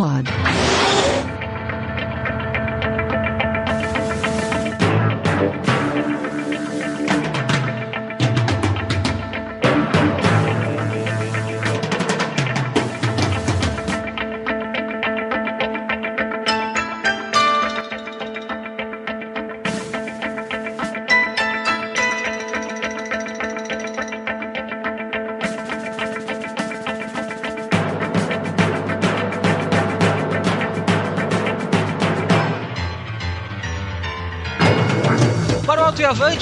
Comic Pod.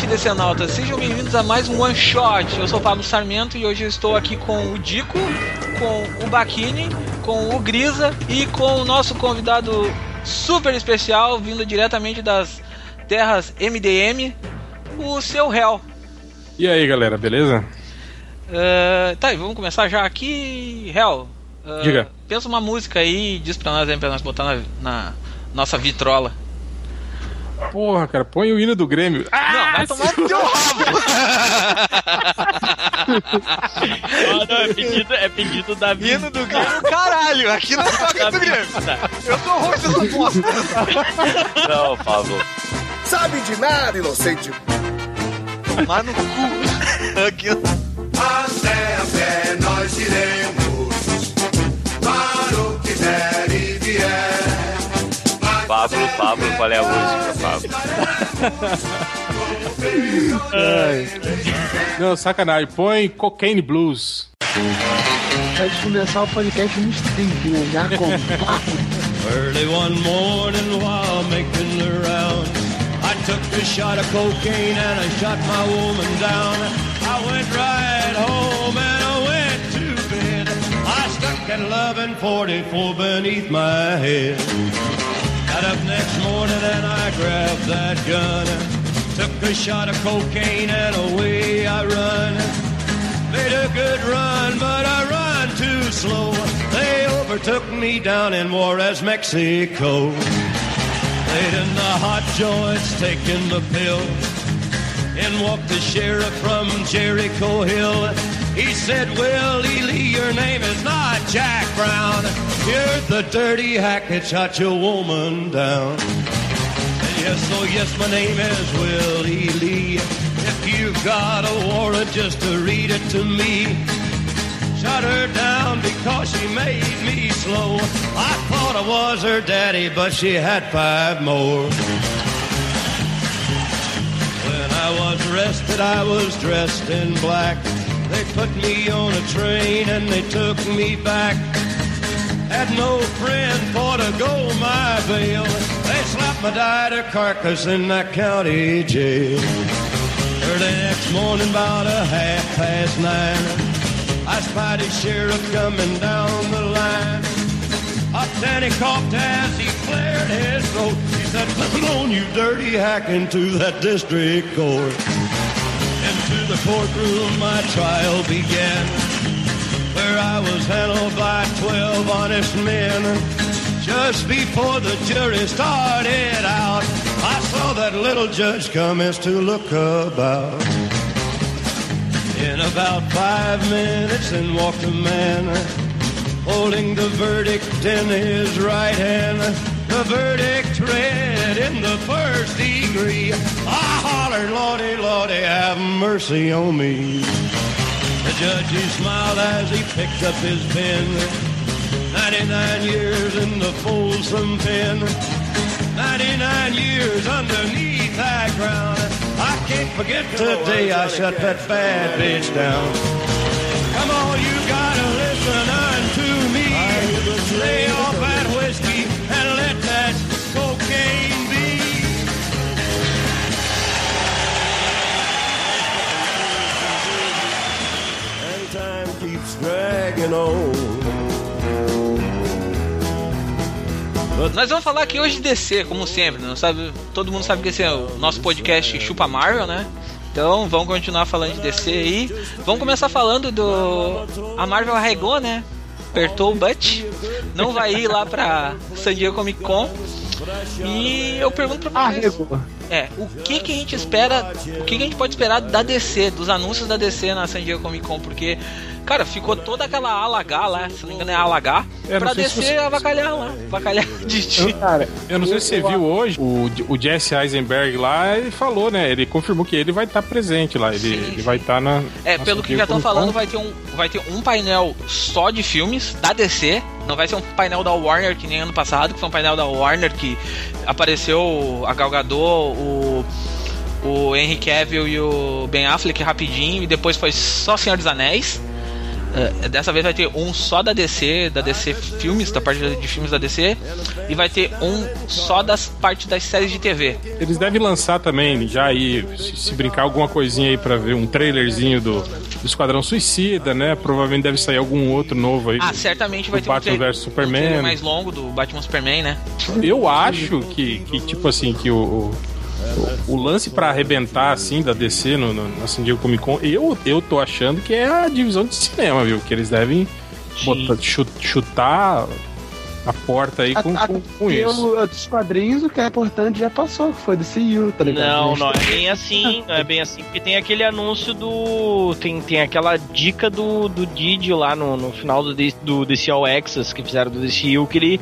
Decenautas, sejam bem-vindos a mais um One Shot. Eu sou o Pablo Sarmento e hoje eu estou aqui com o Dico, com o Baquini, com o Grisa e com o nosso convidado super especial, vindo diretamente das terras MDM, o seu Hell. E aí, galera, beleza? Uh, tá, vamos começar já aqui. Hell, uh, Diga. pensa uma música aí e diz pra nós aí, pra nós botar na, na nossa vitrola. Porra, cara, põe o hino do Grêmio. Vai tomar no teu rabo! Ah, não, é pedido, é pedido da vida. Hino do Grêmio, caralho! Aqui não toca do Grêmio! Eu sou o host dessa bosta! Não, Pablo. Sabe de nada, inocente. Tomar no cu! Aqui, Até a pé nós iremos para o que der e vier. Pablo, Pablo, qual é a música, Pablo? Não, sacanagem, põe Cocaine Blues. Pode começar o podcast no stream, né? Já com Early one morning while making the round, I took a shot of cocaine and I shot my woman down. I went right home and I went to bed. I stuck at 1144 beneath my head. Got up next morning and I grabbed that gun. Took a shot of cocaine and away I run. Made a good run, but I run too slow. They overtook me down in Juarez, Mexico. Laid in the hot joints, taking the pill. And walked the sheriff from Jericho Hill. He said, Willie Lee, your name is not Jack Brown. You're the dirty hack that shot your woman down. Yes, oh yes, my name is Willie Lee. If you've got a warrant, just to read it to me. Shot her down because she made me slow. I thought I was her daddy, but she had five more. When I was arrested, I was dressed in black. They put me on a train and they took me back. Had no friend for to go my bail. They slapped my died carcass in that county jail. Early next morning, about a half past nine, I spied a sheriff coming down the line. Then he coughed as he cleared his throat. He said, Come on, you dirty hack, into that district court. Into the courtroom my trial began, where I was handled by twelve honest men. Just before the jury started out, I saw that little judge come as to look about. In about five minutes, in walked a man holding the verdict in his right hand. The verdict read in the first degree. I hollered, Lordy, Lordy, have mercy on me. Judge, he smiled as he picked up his pen. 99 years in the Folsom pen. 99 years underneath that ground. I can't forget the day I shut that bad bitch down. Come on, you gotta listen unto me. Lay off on. Nós vamos falar aqui hoje de DC, como sempre, não sabe? Todo mundo sabe que esse é o nosso podcast Chupa Marvel, né? Então vamos continuar falando de DC aí. Vamos começar falando do. A Marvel arregou, né? Apertou o butt. Não vai ir lá pra San Diego Comic Con. E eu pergunto pra vocês. É, o que que a gente espera, o que que a gente pode esperar da DC, dos anúncios da DC na San Diego Comic Con, porque, cara, ficou toda aquela ala H lá, se não me engano é ala H, Eu não pra DC você- avacalhar lá, avacalhar de ti. Cara, Eu não sei se você viu hoje, o, o Jesse Eisenberg lá, ele falou, né? Ele confirmou que ele vai estar presente lá. Ele, Sim, ele sim. vai estar na. É, na pelo que já estão falando, vai ter, um, vai ter um painel só de filmes da DC. Não vai ser um painel da Warner que nem ano passado, que foi um painel da Warner que apareceu a Gal Gadot, o, o Henry Cavill e o Ben Affleck rapidinho, e depois foi só Senhor dos Anéis. É, dessa vez vai ter um só da DC, da DC Filmes, da parte de filmes da DC, e vai ter um só das partes das séries de TV. Eles devem lançar também, já aí, se, se brincar, alguma coisinha aí pra ver, um trailerzinho do, do Esquadrão Suicida, né? Provavelmente deve sair algum outro novo aí. Ah, certamente vai ter um Batman um Superman. trailer mais longo do Batman Superman, né? Eu acho que, que tipo assim, que o, o, o lance pra arrebentar, assim, da DC no, no, na San Diego Comic Con, eu, eu tô achando que é a divisão de cinema, viu? Que eles devem botar- chu- chutar a porta aí com, a- a- com, com isso. o- dos quadrinhos, o que é importante já passou, que foi do CU, tá ligado? Não, não é bem assim, não é bem assim, porque tem aquele anúncio do. Tem, tem aquela dica do, do Didio lá no, no final do, do DC All Access que fizeram do DCU, que ele,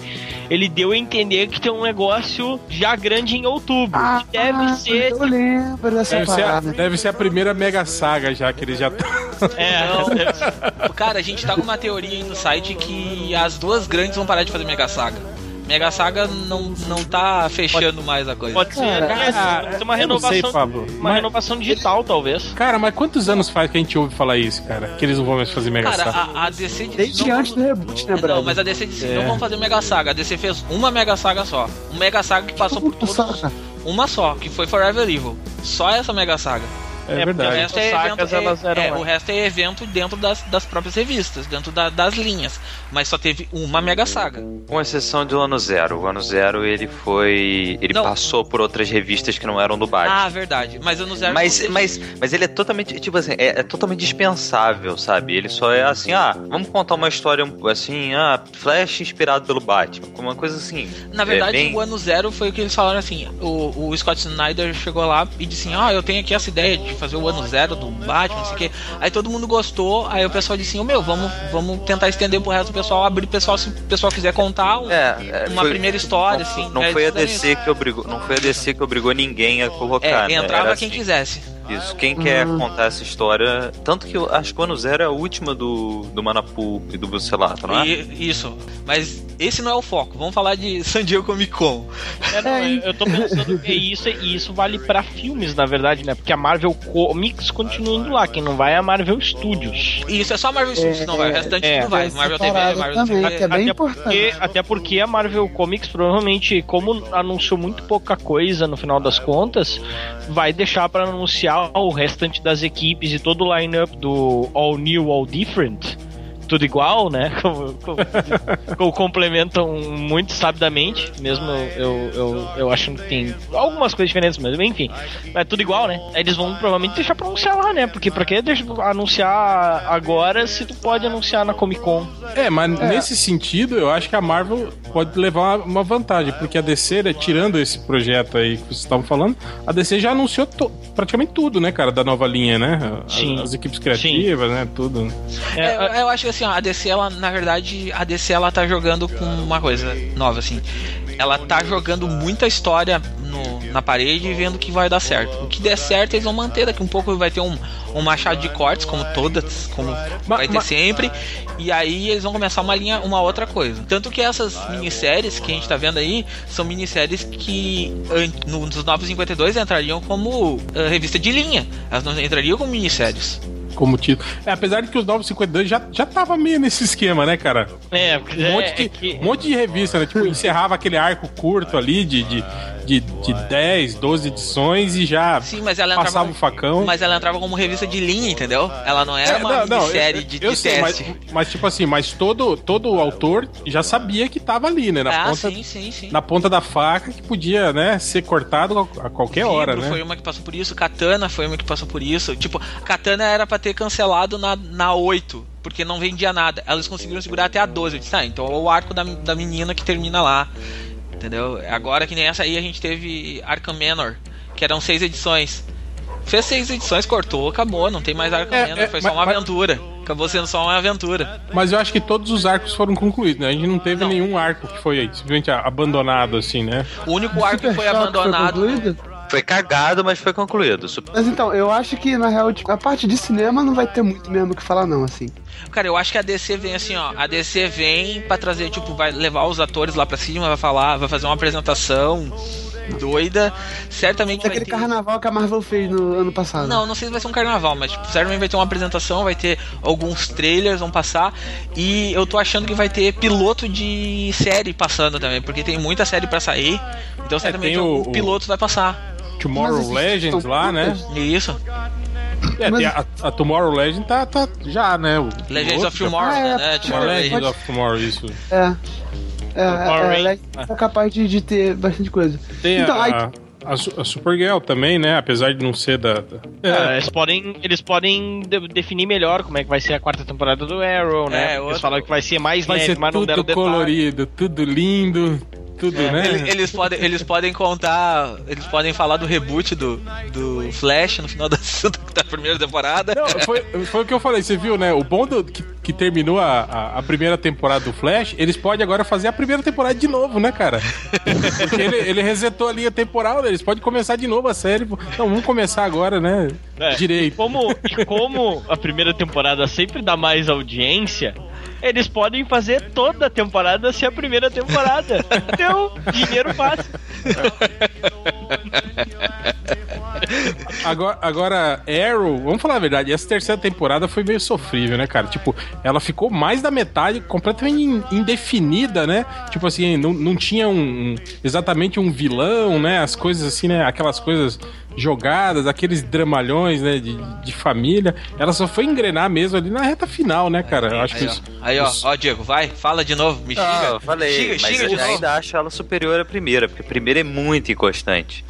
ele deu a entender que tem um negócio já grande em outubro. Ah, que deve ser. Eu lembro dessa Deve ser, a, parada. deve ser a primeira mega saga já que eles já estão. É, deve ser- Cara, a gente tá com uma teoria aí no site que as duas grandes vão parar de fazer Mega Saga. Mega Saga não, não tá fechando mais a coisa. pode ser. Cara, né? Pode ser uma não sei, renovação. Pablo. uma Mas- renovação digital, talvez. Cara, mas quantos anos faz que a gente ouve falar isso, cara? Que eles não vão mais fazer mega Cara, saga? a, a DC disse Desde não antes do reboot, né, Não, Brad? mas a DC disse É. não vão fazer Mega Saga. A DC fez uma Mega Saga só. Uma Mega Saga que passou por todos. Saca. Uma só, que foi Forever Evil. Só essa Mega Saga. É, é, O verdade. resto é evento, elas é- eram é, o resto é evento dentro das, das próprias revistas, dentro da- das linhas. Mas só teve uma Mega Saga. Com exceção do Ano Zero. O Ano Zero ele foi. Ele Não. passou por outras revistas que não eram do Batman. Ah, verdade. Mas eu no zero. Mas, não mas, mas ele é totalmente, tipo assim, é, é totalmente dispensável, sabe? Ele só é assim, ah, vamos contar uma história assim, ah, Flash inspirado pelo Batman, uma coisa assim. Na verdade, é bem- o ano zero foi o que eles falaram assim. O, o Scott Snyder chegou lá e disse assim: Ah, eu tenho aqui essa ideia de fazer o ano zero do Batman, não sei o quê. Aí todo mundo gostou. Aí o pessoal disse assim: "Ô, Meu, vamos, vamos tentar estender pro resto do pessoal, abrir pro pessoal se o pessoal quiser contar um- É, é, uma foi- primeira história, não, assim. Não É, foi a eles fizeram DC que obrigou, não foi a DC que obrigou ninguém a colocar, É, né? entrava quem assim, quisesse. Isso, quem quer contar essa história, tanto que eu acho que o Ano Zero é a última do, do Manapu e do Bucelato, não é? E- isso. Mas esse não é o foco. Vamos falar de San Diego Comic Con. É, não, eu- eu tô pensando que isso, e isso vale pra filmes, na verdade, né? Porque a Marvel Comics continua indo lá, quem não vai é a Marvel Studios. E isso é só Marvel Studios, não vai. O restante é. não vai. Marvel TV, Marvel também, TV. que é bem até importante. Porque, até porque a Marvel Comics provavelmente, como anunciou muito pouca coisa no final das contas, vai deixar pra anunciar o restante das equipes e todo o line-up do All New, All Different. Tudo igual, né? Como, como- como complementam muito sabidamente, mesmo eu, eu, eu achando que tem algumas coisas diferentes, mas enfim, é tudo igual, né? Eles vão provavelmente deixar pra anunciar lá, né? Porque pra que deixa- anunciar agora se tu pode anunciar na Comic Con? É, mas nesse sentido, eu acho que a Marvel pode levar uma vantagem, porque a DC, né, tirando esse projeto aí que vocês estavam falando, a DC já anunciou to- praticamente tudo, né, cara, da nova linha, né? As, Sim. as equipes criativas, né, tudo. É, É, eu, eu acho que assim, ó, a DC, ela, na verdade, a DC ela tá jogando com uma coisa nova, assim. Ela tá jogando muita história no- na parede e vendo que vai dar certo. O que der certo, eles vão manter. Daqui um pouco vai ter um, um machado de cortes, como todas, como Ma- vai ter ma- sempre. E aí eles vão começar uma linha, uma outra coisa. Tanto que essas minisséries que a gente tá vendo aí são minisséries que no- nos 952 entrariam como ah, revista de linha. Elas não entrariam como minisséries. Como título. É, apesar de que os 952 já, já tava meio nesse esquema, né, cara? É, Um monte, é, de, é que- um monte de revista, né? Tipo, encerrava aquele arco curto ali de, de, de, de 10, 12 edições e já Sim, mas ela passava entrava, o facão. Mas ela entrava como revista de linha, entendeu? Ela não era É, uma não, não, série eu- de, eu de sei, mas, teste. mas tipo assim, mas todo, todo autor já sabia que tava ali, né? Na, ah, ponta, sim, sim, sim. na ponta da faca que podia, né, ser cortado a qualquer hora, Vibro né? foi uma que passou por isso, Katana foi uma que passou por isso. Tipo, Katana era pra ter cancelado na, na 8, porque não vendia nada. Elas conseguiram segurar até a 12. Eu disse, tá, então é o arco da, da menina que termina lá. Entendeu? Agora que nem essa aí a gente teve Arkham Manor. que eram seis edições. Fez seis edições, cortou, acabou, não tem mais arco É, ainda, é, foi só mas- uma mas- aventura. Acabou sendo só uma aventura. Mas eu acho que todos os arcos foram concluídos, né? A gente não teve Não. nenhum arco que foi simplesmente abandonado, assim, né? O único arco que Super foi abandonado. concluído? Foi cagado, mas foi concluído. Mas então, eu acho que na real, tipo, a parte de cinema não vai ter muito mesmo o que falar, não, assim. Cara, eu acho que a DC vem assim, ó. A DC vem pra trazer, tipo, vai levar os atores lá pra cima, vai falar, vai fazer uma apresentação doida. Certamente vai Aquele ter... carnaval que a Marvel fez no ano passado. Não, não sei se vai ser um carnaval, mas tipo, certamente vai ter uma apresentação, vai ter alguns trailers, vão passar. E eu tô achando que vai ter piloto de série passando também, porque tem muita série pra sair. Então certamente tem o- o, piloto vai passar. Tomorrow Mas Legends lá, né? Isso. É, Mas- a, a Tomorrow Legend tá, tá já, né? O Legends outro of já- Tomorrow, Ah, é. né? Tipo, Tomorrow É, Legends pode- of Tomorrow, isso. É. É, é, é, é capaz de, de ter bastante coisa. Tem então, a, aí, a, Su- a Supergirl também, né? Apesar de não ser da. da- Ah, É, eles podem, eles podem de- definir melhor como é que vai ser a quarta temporada do Arrow, né? É, eles outro- falaram que vai ser mais vai leve, ser mas não deram tudo detalhe. colorido, tudo lindo, tudo, né? Ele- Eles, podem, eles podem contar. Eles podem falar do reboot do, do Flash no final da, da primeira temporada. Não, foi, foi o que eu falei, você viu, né? O bom do, que, que terminou a, a, a primeira temporada do Flash, eles podem agora fazer a primeira temporada de novo, né, cara? Porque ele, ele resetou a linha temporal, né? eles podem começar de novo a série. Não, vamos começar agora, né? É, E Direito. como, e como a primeira temporada sempre dá mais audiência, eles podem fazer toda a temporada ser a primeira temporada. Então, dinheiro fácil. Agora, agora, Arrow, vamos falar a verdade, essa terceira temporada foi meio sofrível, né, cara? Tipo, ela ficou mais da metade completamente in- indefinida, né? Tipo assim, não, não tinha um, um- exatamente um vilão, né? As coisas assim, né? Aquelas coisas jogadas, aqueles dramalhões, né? De, de família. Ela só foi engrenar mesmo ali na reta final, né, cara? Eu acho que Aí, ó, os- aí, ó, os- ó, Diego, vai, fala de novo, me Ah, xinga. eu falei, xinga, mas xinga eu de novo. ainda acho ela superior à primeira, porque a primeira é muito inconstante.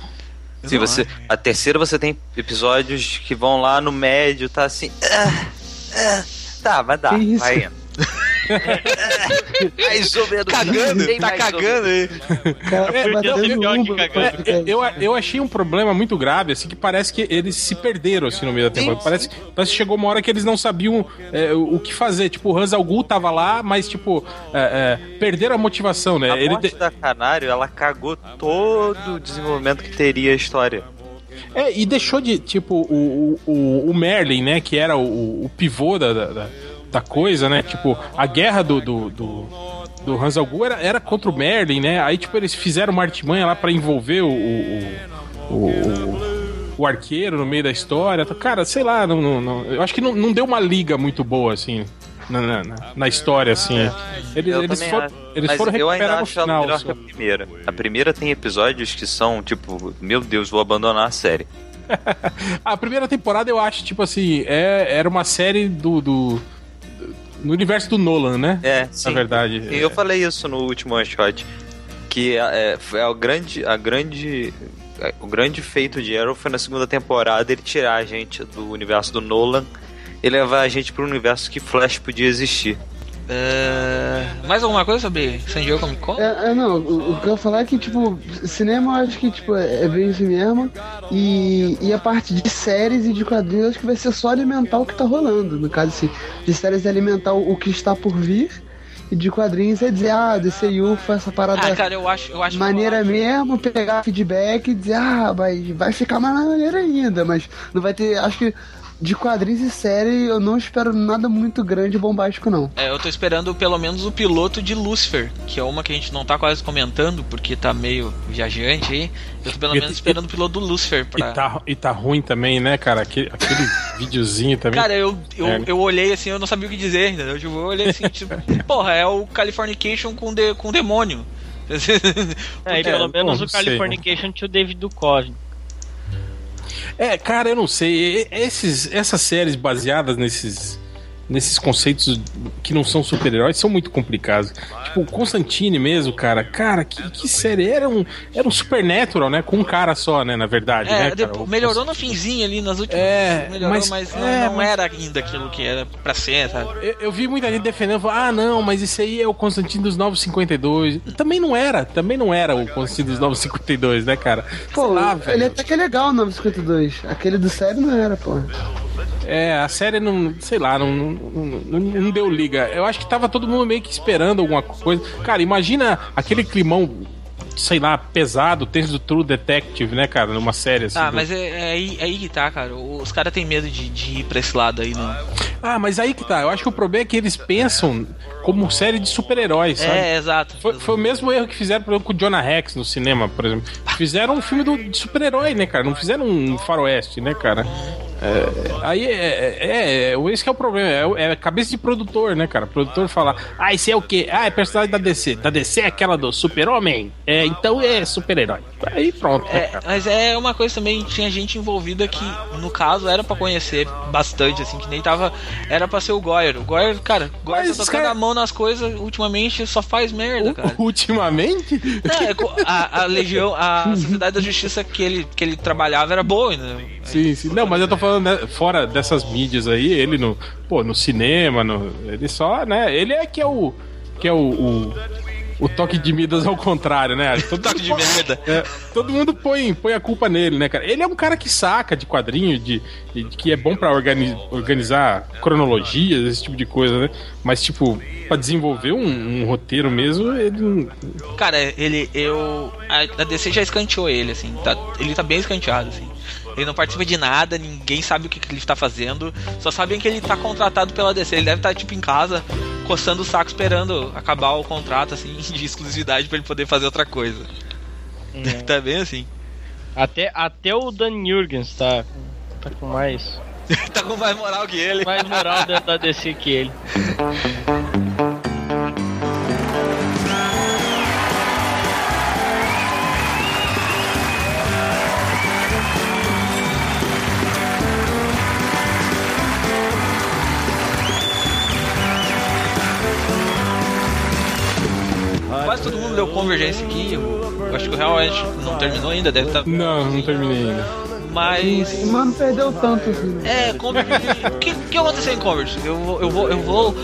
Se você, a terceira você tem episódios que vão lá no médio, tá assim. ah, ah, tá, vai dar, Que isso? vai indo. Mais ou menos. Cagando, tá cagando aí. o cara É, batendo eu- eu- achei um problema muito grave, assim, que parece que eles se perderam, assim, no meio da temporada. Parece, parece que chegou uma hora que eles não sabiam é, o o que fazer. Tipo, o Hans Algu tava lá, mas, tipo, é, é, perderam a motivação, né? A Ele morte te- da Canário, ela cagou todo o desenvolvimento que teria a história. É, e deixou de, tipo, o, o, o Merlin, né, que era o, o pivô da, da, da- coisa, né? Tipo, a guerra do, do, do, do Hans Algu era, era contra o Merlin, né? Aí, tipo, eles fizeram uma artimanha lá pra envolver o, o, o, o- o arqueiro no meio da história. Cara, sei lá, não, não- não- eu acho que não, não deu uma liga muito boa, assim, na, na, na- história, assim. Eles, Eu eles foram, acho. eles foram eu recuperar no ela final. melhor só. que a primeira. A primeira tem episódios que são, tipo, meu Deus, vou abandonar a série. A primeira temporada eu acho, tipo assim, é, era uma série do, do- No universo do Nolan, né? É, sim. Na verdade. E eu falei isso no último one shot. Que é, foi a grande. A grande. é, O grande feito de Arrow foi na segunda temporada ele tirar a gente do universo do Nolan e levar a gente pro universo que Flash podia existir. É, mais alguma coisa sobre San Diego Comic Con? É, é, não, o, o que eu ia falar é que, tipo, cinema eu acho que, tipo, é, é bem isso mesmo. E, e a parte de séries e de quadrinhos eu acho que vai ser só alimentar o que tá rolando. No caso, assim, de séries é alimentar o, o que está por vir. E de quadrinhos é dizer, ah, DCU foi essa parada Ah, cara, eu acho, eu acho maneira que mesmo, pegar feedback e dizer, ah, vai, vai ficar mais maneira ainda, mas não vai ter, acho que de quadrinhos e série eu não espero nada muito grande e bombástico, não. É, eu tô esperando pelo menos o piloto de Lucifer, que é uma que a gente não tá quase comentando, porque tá meio viajante aí. Eu tô pelo E- menos esperando o piloto do Lucifer E pra. tá, e tá ruim também, né, cara? Aquele, aquele videozinho também. Cara, eu, eu, É. eu olhei assim, eu não sabia o que dizer, entendeu? Tipo, eu olhei assim, tipo, porra, é o Californication com, de, com demônio. É, e É, pelo menos bom, o sei. Californication to David Duchovny. É, cara, eu não sei. Esses, essas séries baseadas nesses nesses conceitos que não são super-heróis são muito complicados. Tipo, o Constantine mesmo, cara. Cara, que, que série. Era um, era um Supernatural, né? Com um cara só, né? Na verdade, É, né, cara? depois- melhorou no finzinho ali, nas últimas. É, melhorou, mas, mas- não, é, não mas- era ainda aquilo que era pra ser, sabe? Eu, eu vi muita gente defendendo, falando, ah, não, mas esse aí é o Constantino dos 952. Também não era, também não era o Constantino dos 952, né, cara? Pô, Sei lá, ele velho. até que é legal o 952. Aquele do série não era, pô. É, a série não, sei lá, não, não, não, não deu liga. Eu acho que tava todo mundo meio que esperando alguma coisa. Cara, imagina aquele climão, sei lá, pesado, tenso do True Detective, né, cara, numa série assim. Ah, do- mas é, é aí, é aí que tá, cara. Os caras têm medo de, de ir pra esse lado aí, né? Ah, mas aí que tá. Eu acho que o problema é que eles pensam como série de super-heróis, sabe? É, exato. Foi, foi o mesmo erro que fizeram, por exemplo, com o Jonah Rex no cinema, por exemplo. Fizeram um filme do, de super-herói, né, cara? Não fizeram um faroeste, né, cara? É, aí é, é, é, esse que é o problema, é, é cabeça de produtor, né, cara? O produtor fala, ah, esse é o quê? Ah, é personagem da DC. Da DC é aquela do super-homem. É, então é super-herói. Aí pronto, né, É, mas é uma coisa também, tinha gente envolvida que, no caso, era pra conhecer bastante, assim, que nem tava. Era pra ser o Goyer. O Goyer, cara, o Goyer Mas, tá tocando cara- a mão nas coisas ultimamente só faz merda, cara. Ultimamente? Não, é a, a Legião, a Sociedade da Justiça que ele, que ele trabalhava era boa, né? Sim, sim. Não, mas eu tô falando né, fora dessas mídias aí, ele no, pô, no cinema, no, ele só, né? Ele é que é o que é o, o, o toque de Midas ao contrário, né? Todo, Toque de merda. é, todo mundo põe, põe a culpa nele, né, cara? Ele é um cara que saca de quadrinho, de, de- que é bom pra organi- organizar cronologias, esse tipo de coisa, né? Mas, tipo, pra desenvolver um, um roteiro mesmo, ele não. Cara, ele, eu. A, a DC já escanteou ele, assim. Tá, ele tá bem escanteado, assim. Ele não participa de nada, ninguém sabe o que, que ele tá fazendo. Só sabem que ele tá contratado pela DC. Ele deve estar, tipo, em casa, coçando o saco, esperando acabar o contrato, assim, de exclusividade pra ele poder fazer outra coisa. tá bem assim. Até, até o Dan Jurgens tá, tá com mais, tá com mais moral que ele. mais moral dentro da DC que ele. Quase todo mundo leu Convergência aqui. Eu, eu acho que o Real Edge não terminou ainda, deve estar. Não, não terminei ainda. Mas. Não perdeu tanto assim. É, Converse. O que, que aconteceu em Converse? Eu vou, eu vou, eu vou,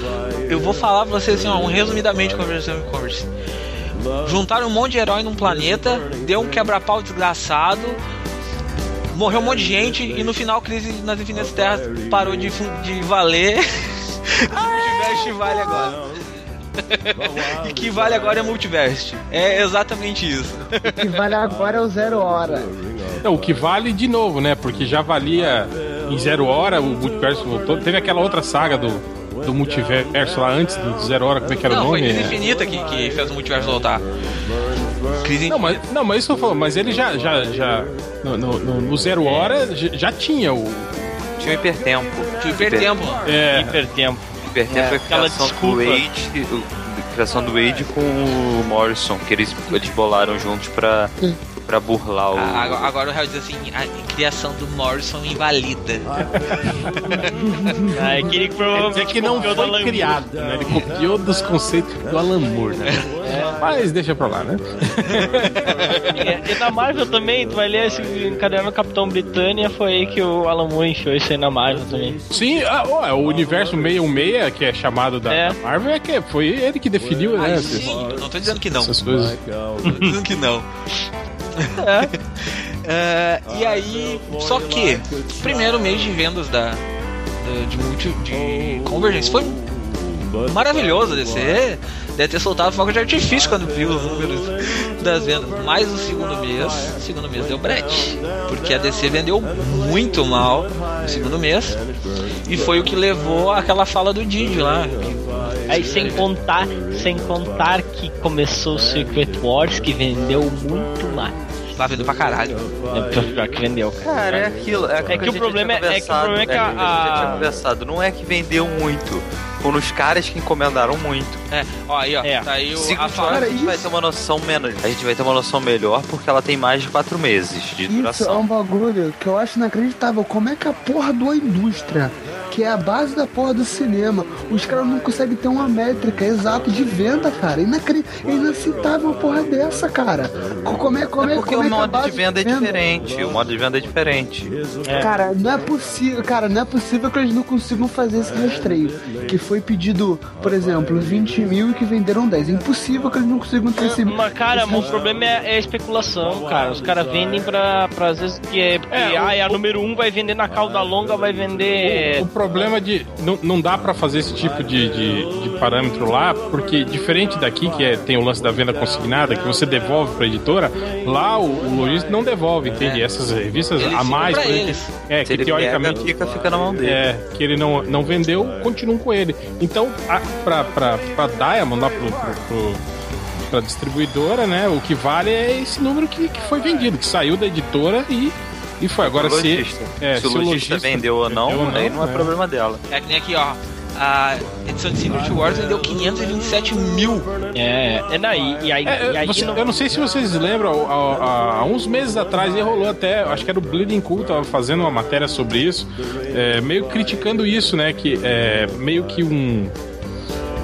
eu vou falar pra vocês assim, ó, um resumidamente o aconteceu em Converse. Juntaram um monte de herói num planeta, deu um quebra-pau desgraçado, morreu um monte de gente e no final a crise nas infinitas terras parou de, de valer. Multiverse vale agora. E que vale agora é Multiverse. É exatamente isso. O que vale agora é o zero hora. Não, o que vale de novo, né? Porque já valia em zero hora, o multiverso voltou. Teve aquela outra saga do, do multiverso lá antes do zero hora, como é que era Não, o foi nome? Crise Infinita que, que fez o Multiverso voltar. Crise Não, mas, não, mas isso falo, mas ele já. já, já no, no- no- no zero hora já, já tinha o. Tinha o hipertempo. Tinha hipertempo. É, Hipertempo. É, a aquela criação do Wade, criação do Wade com o Morrison, que eles, eles bolaram juntos pra, pra burlar o. Ah, Agora, agora o Real diz assim, a criação do Morrison invalida. Ah, é que ele provavelmente dizer que não foi criado, né? Ele copiou dos conceitos do Alan Moore, né? Mas deixa pra lá, né? E, e na Marvel também, tu vai ler esse encaderno do Capitão Britânia, foi aí que o Alan Moore encheu isso aí na Marvel também. Sim, ah, ó, é o universo 616, que é chamado da É. da Marvel, é que foi ele que definiu, né? Ai, essas- sim, não tô dizendo que não. Essas coisas. Tô dizendo que não. É, e aí, só que, primeiro mês de vendas da, da- de, multi, de Convergence foi maravilhoso. A DC deve ter soltado fogo de artifício quando viu os números das vendas. Mas o segundo mês, o segundo mês deu brete. Porque a DC vendeu muito mal no segundo mês. E foi o que levou àquela fala do Didi lá. Aí sem contar, sem contar que começou o Secret Wars, que vendeu muito mais. Lá vendeu pra caralho. É pior que vendeu, cara. Cara, é aquilo. É, É que o problema é- é que o problema é que a- a gente tinha conversado. Não é que vendeu muito. Foram os caras que encomendaram muito. É, ó, aí, ó. É. Tá aí o, a fala. a Cara, gente vai isso- ter uma noção menos. A gente vai ter uma noção melhor porque ela tem mais de quatro meses de Isso é duração. um bagulho que eu acho inacreditável. Como é que a porra da indústria que é a base da porra do cinema. Os caras não conseguem ter uma métrica exata de venda, cara. Inacre... É inaceitável uma porra dessa, cara. Como é, como é, É porque como o é que a modo base de venda é diferente. O modo de venda é diferente. Cara, não é possível, cara, não é possível que eles não consigam fazer esse rastreio. Que foi pedido, por exemplo, 20 mil e que venderam 10. É impossível que eles não consigam ter esse. Mas, cara, esse o problema é, é a especulação, cara. Os caras vendem pra, pra às vezes que é. Porque, É, o- ah, é a número um, vai vender na cauda longa, vai vender. O problema de. Não, não dá pra fazer esse tipo de, de, de parâmetro lá, porque diferente daqui, que é, tem o lance da venda consignada, que você devolve pra editora, lá o, o lojista não devolve, entende? Essas revistas Eles a mais, pra eles. é, Se que ele teoricamente. pega, fica, fica na mão dele. É, que ele não, não vendeu, continuam com ele. Então, a, pra, pra, pra Diamond, lá pro, pro, pro, pra distribuidora, né? O que vale é esse número que, que foi vendido, que saiu da editora e, e foi. Agora, se, é, se o lojista vendeu ou não, vendeu ou aí não é é. problema dela. É que nem aqui, ó. A edição de Secret Wars vendeu 527 mil. É, é daí. E aí, É, e aí você- não- Eu não sei se vocês lembram, há, uns meses atrás aí rolou até, acho que era o Bleeding Cool, tava fazendo uma matéria sobre isso, é, meio criticando isso, né? Que é meio que um,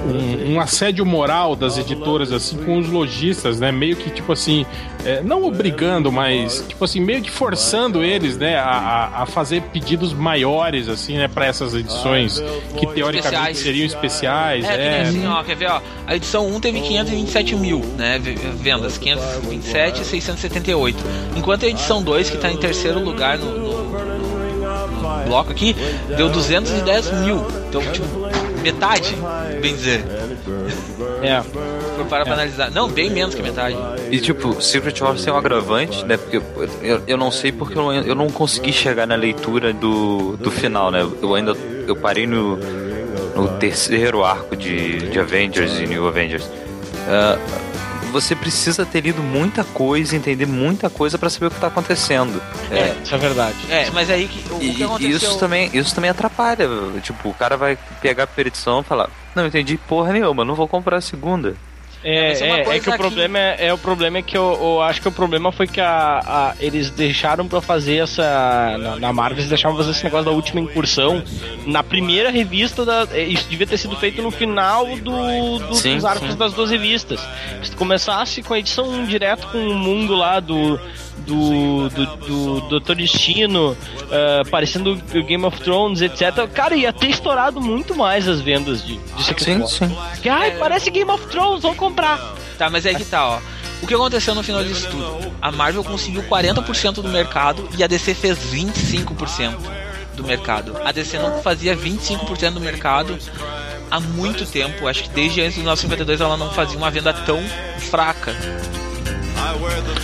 um, um assédio moral das editoras, assim, com os lojistas, né? Meio que, tipo assim, é, não obrigando, mas, tipo assim, meio que forçando eles, né? A, a- fazer pedidos maiores, assim, né? Pra essas edições que teoricamente Especiais. seriam especiais. É, é. assim, ó, quer ver, ó. A edição 1 teve 527 mil, né? Vendas, 527 e 678. Enquanto a edição 2, que tá em terceiro lugar no, no- no bloco aqui, deu 210 mil. Então, tipo, metade, bem dizer. É. For para pra analisar. Não, bem menos que metade. E tipo, Secret Wars tem um agravante, né? Porque eu, eu não sei porque eu não, eu não consegui chegar na leitura do, do final, né? Eu ainda eu parei no, no terceiro arco de, de Avengers e New Avengers. Ah, você precisa ter lido muita coisa, entender muita coisa pra saber o que tá acontecendo. É, Isso é verdade. É, mas aí que, o, e, que e aconteceu... isso também, isso também atrapalha. Tipo, o cara vai pegar a peridição e falar: Não entendi porra nenhuma, não vou comprar a segunda. É, é é, é que o que- problema é, é o problema é que eu, eu acho que o problema foi que a, a- eles deixaram pra fazer essa na, na Marvel eles deixaram pra fazer esse negócio da última incursão na primeira revista da é, isso devia ter sido feito no final do, do- Sim, dos arcos sim. das duas revistas se tu começasse com a edição 1 direto com o mundo lá do do, do, do Doutor Destino, ah, parecendo o Game of Thrones, etc. Cara, ia ter estourado muito mais as vendas de, de Secret Sim, Wars. sim. Que, Ai, parece Game of Thrones, vamos comprar. Tá, mas aí que tá, ó. O que aconteceu no final disso tudo? A Marvel conseguiu 40% do mercado e a DC fez 25% do mercado. A DC não fazia 25% do mercado há muito tempo. Acho que desde antes do 952 ela não fazia uma venda tão fraca.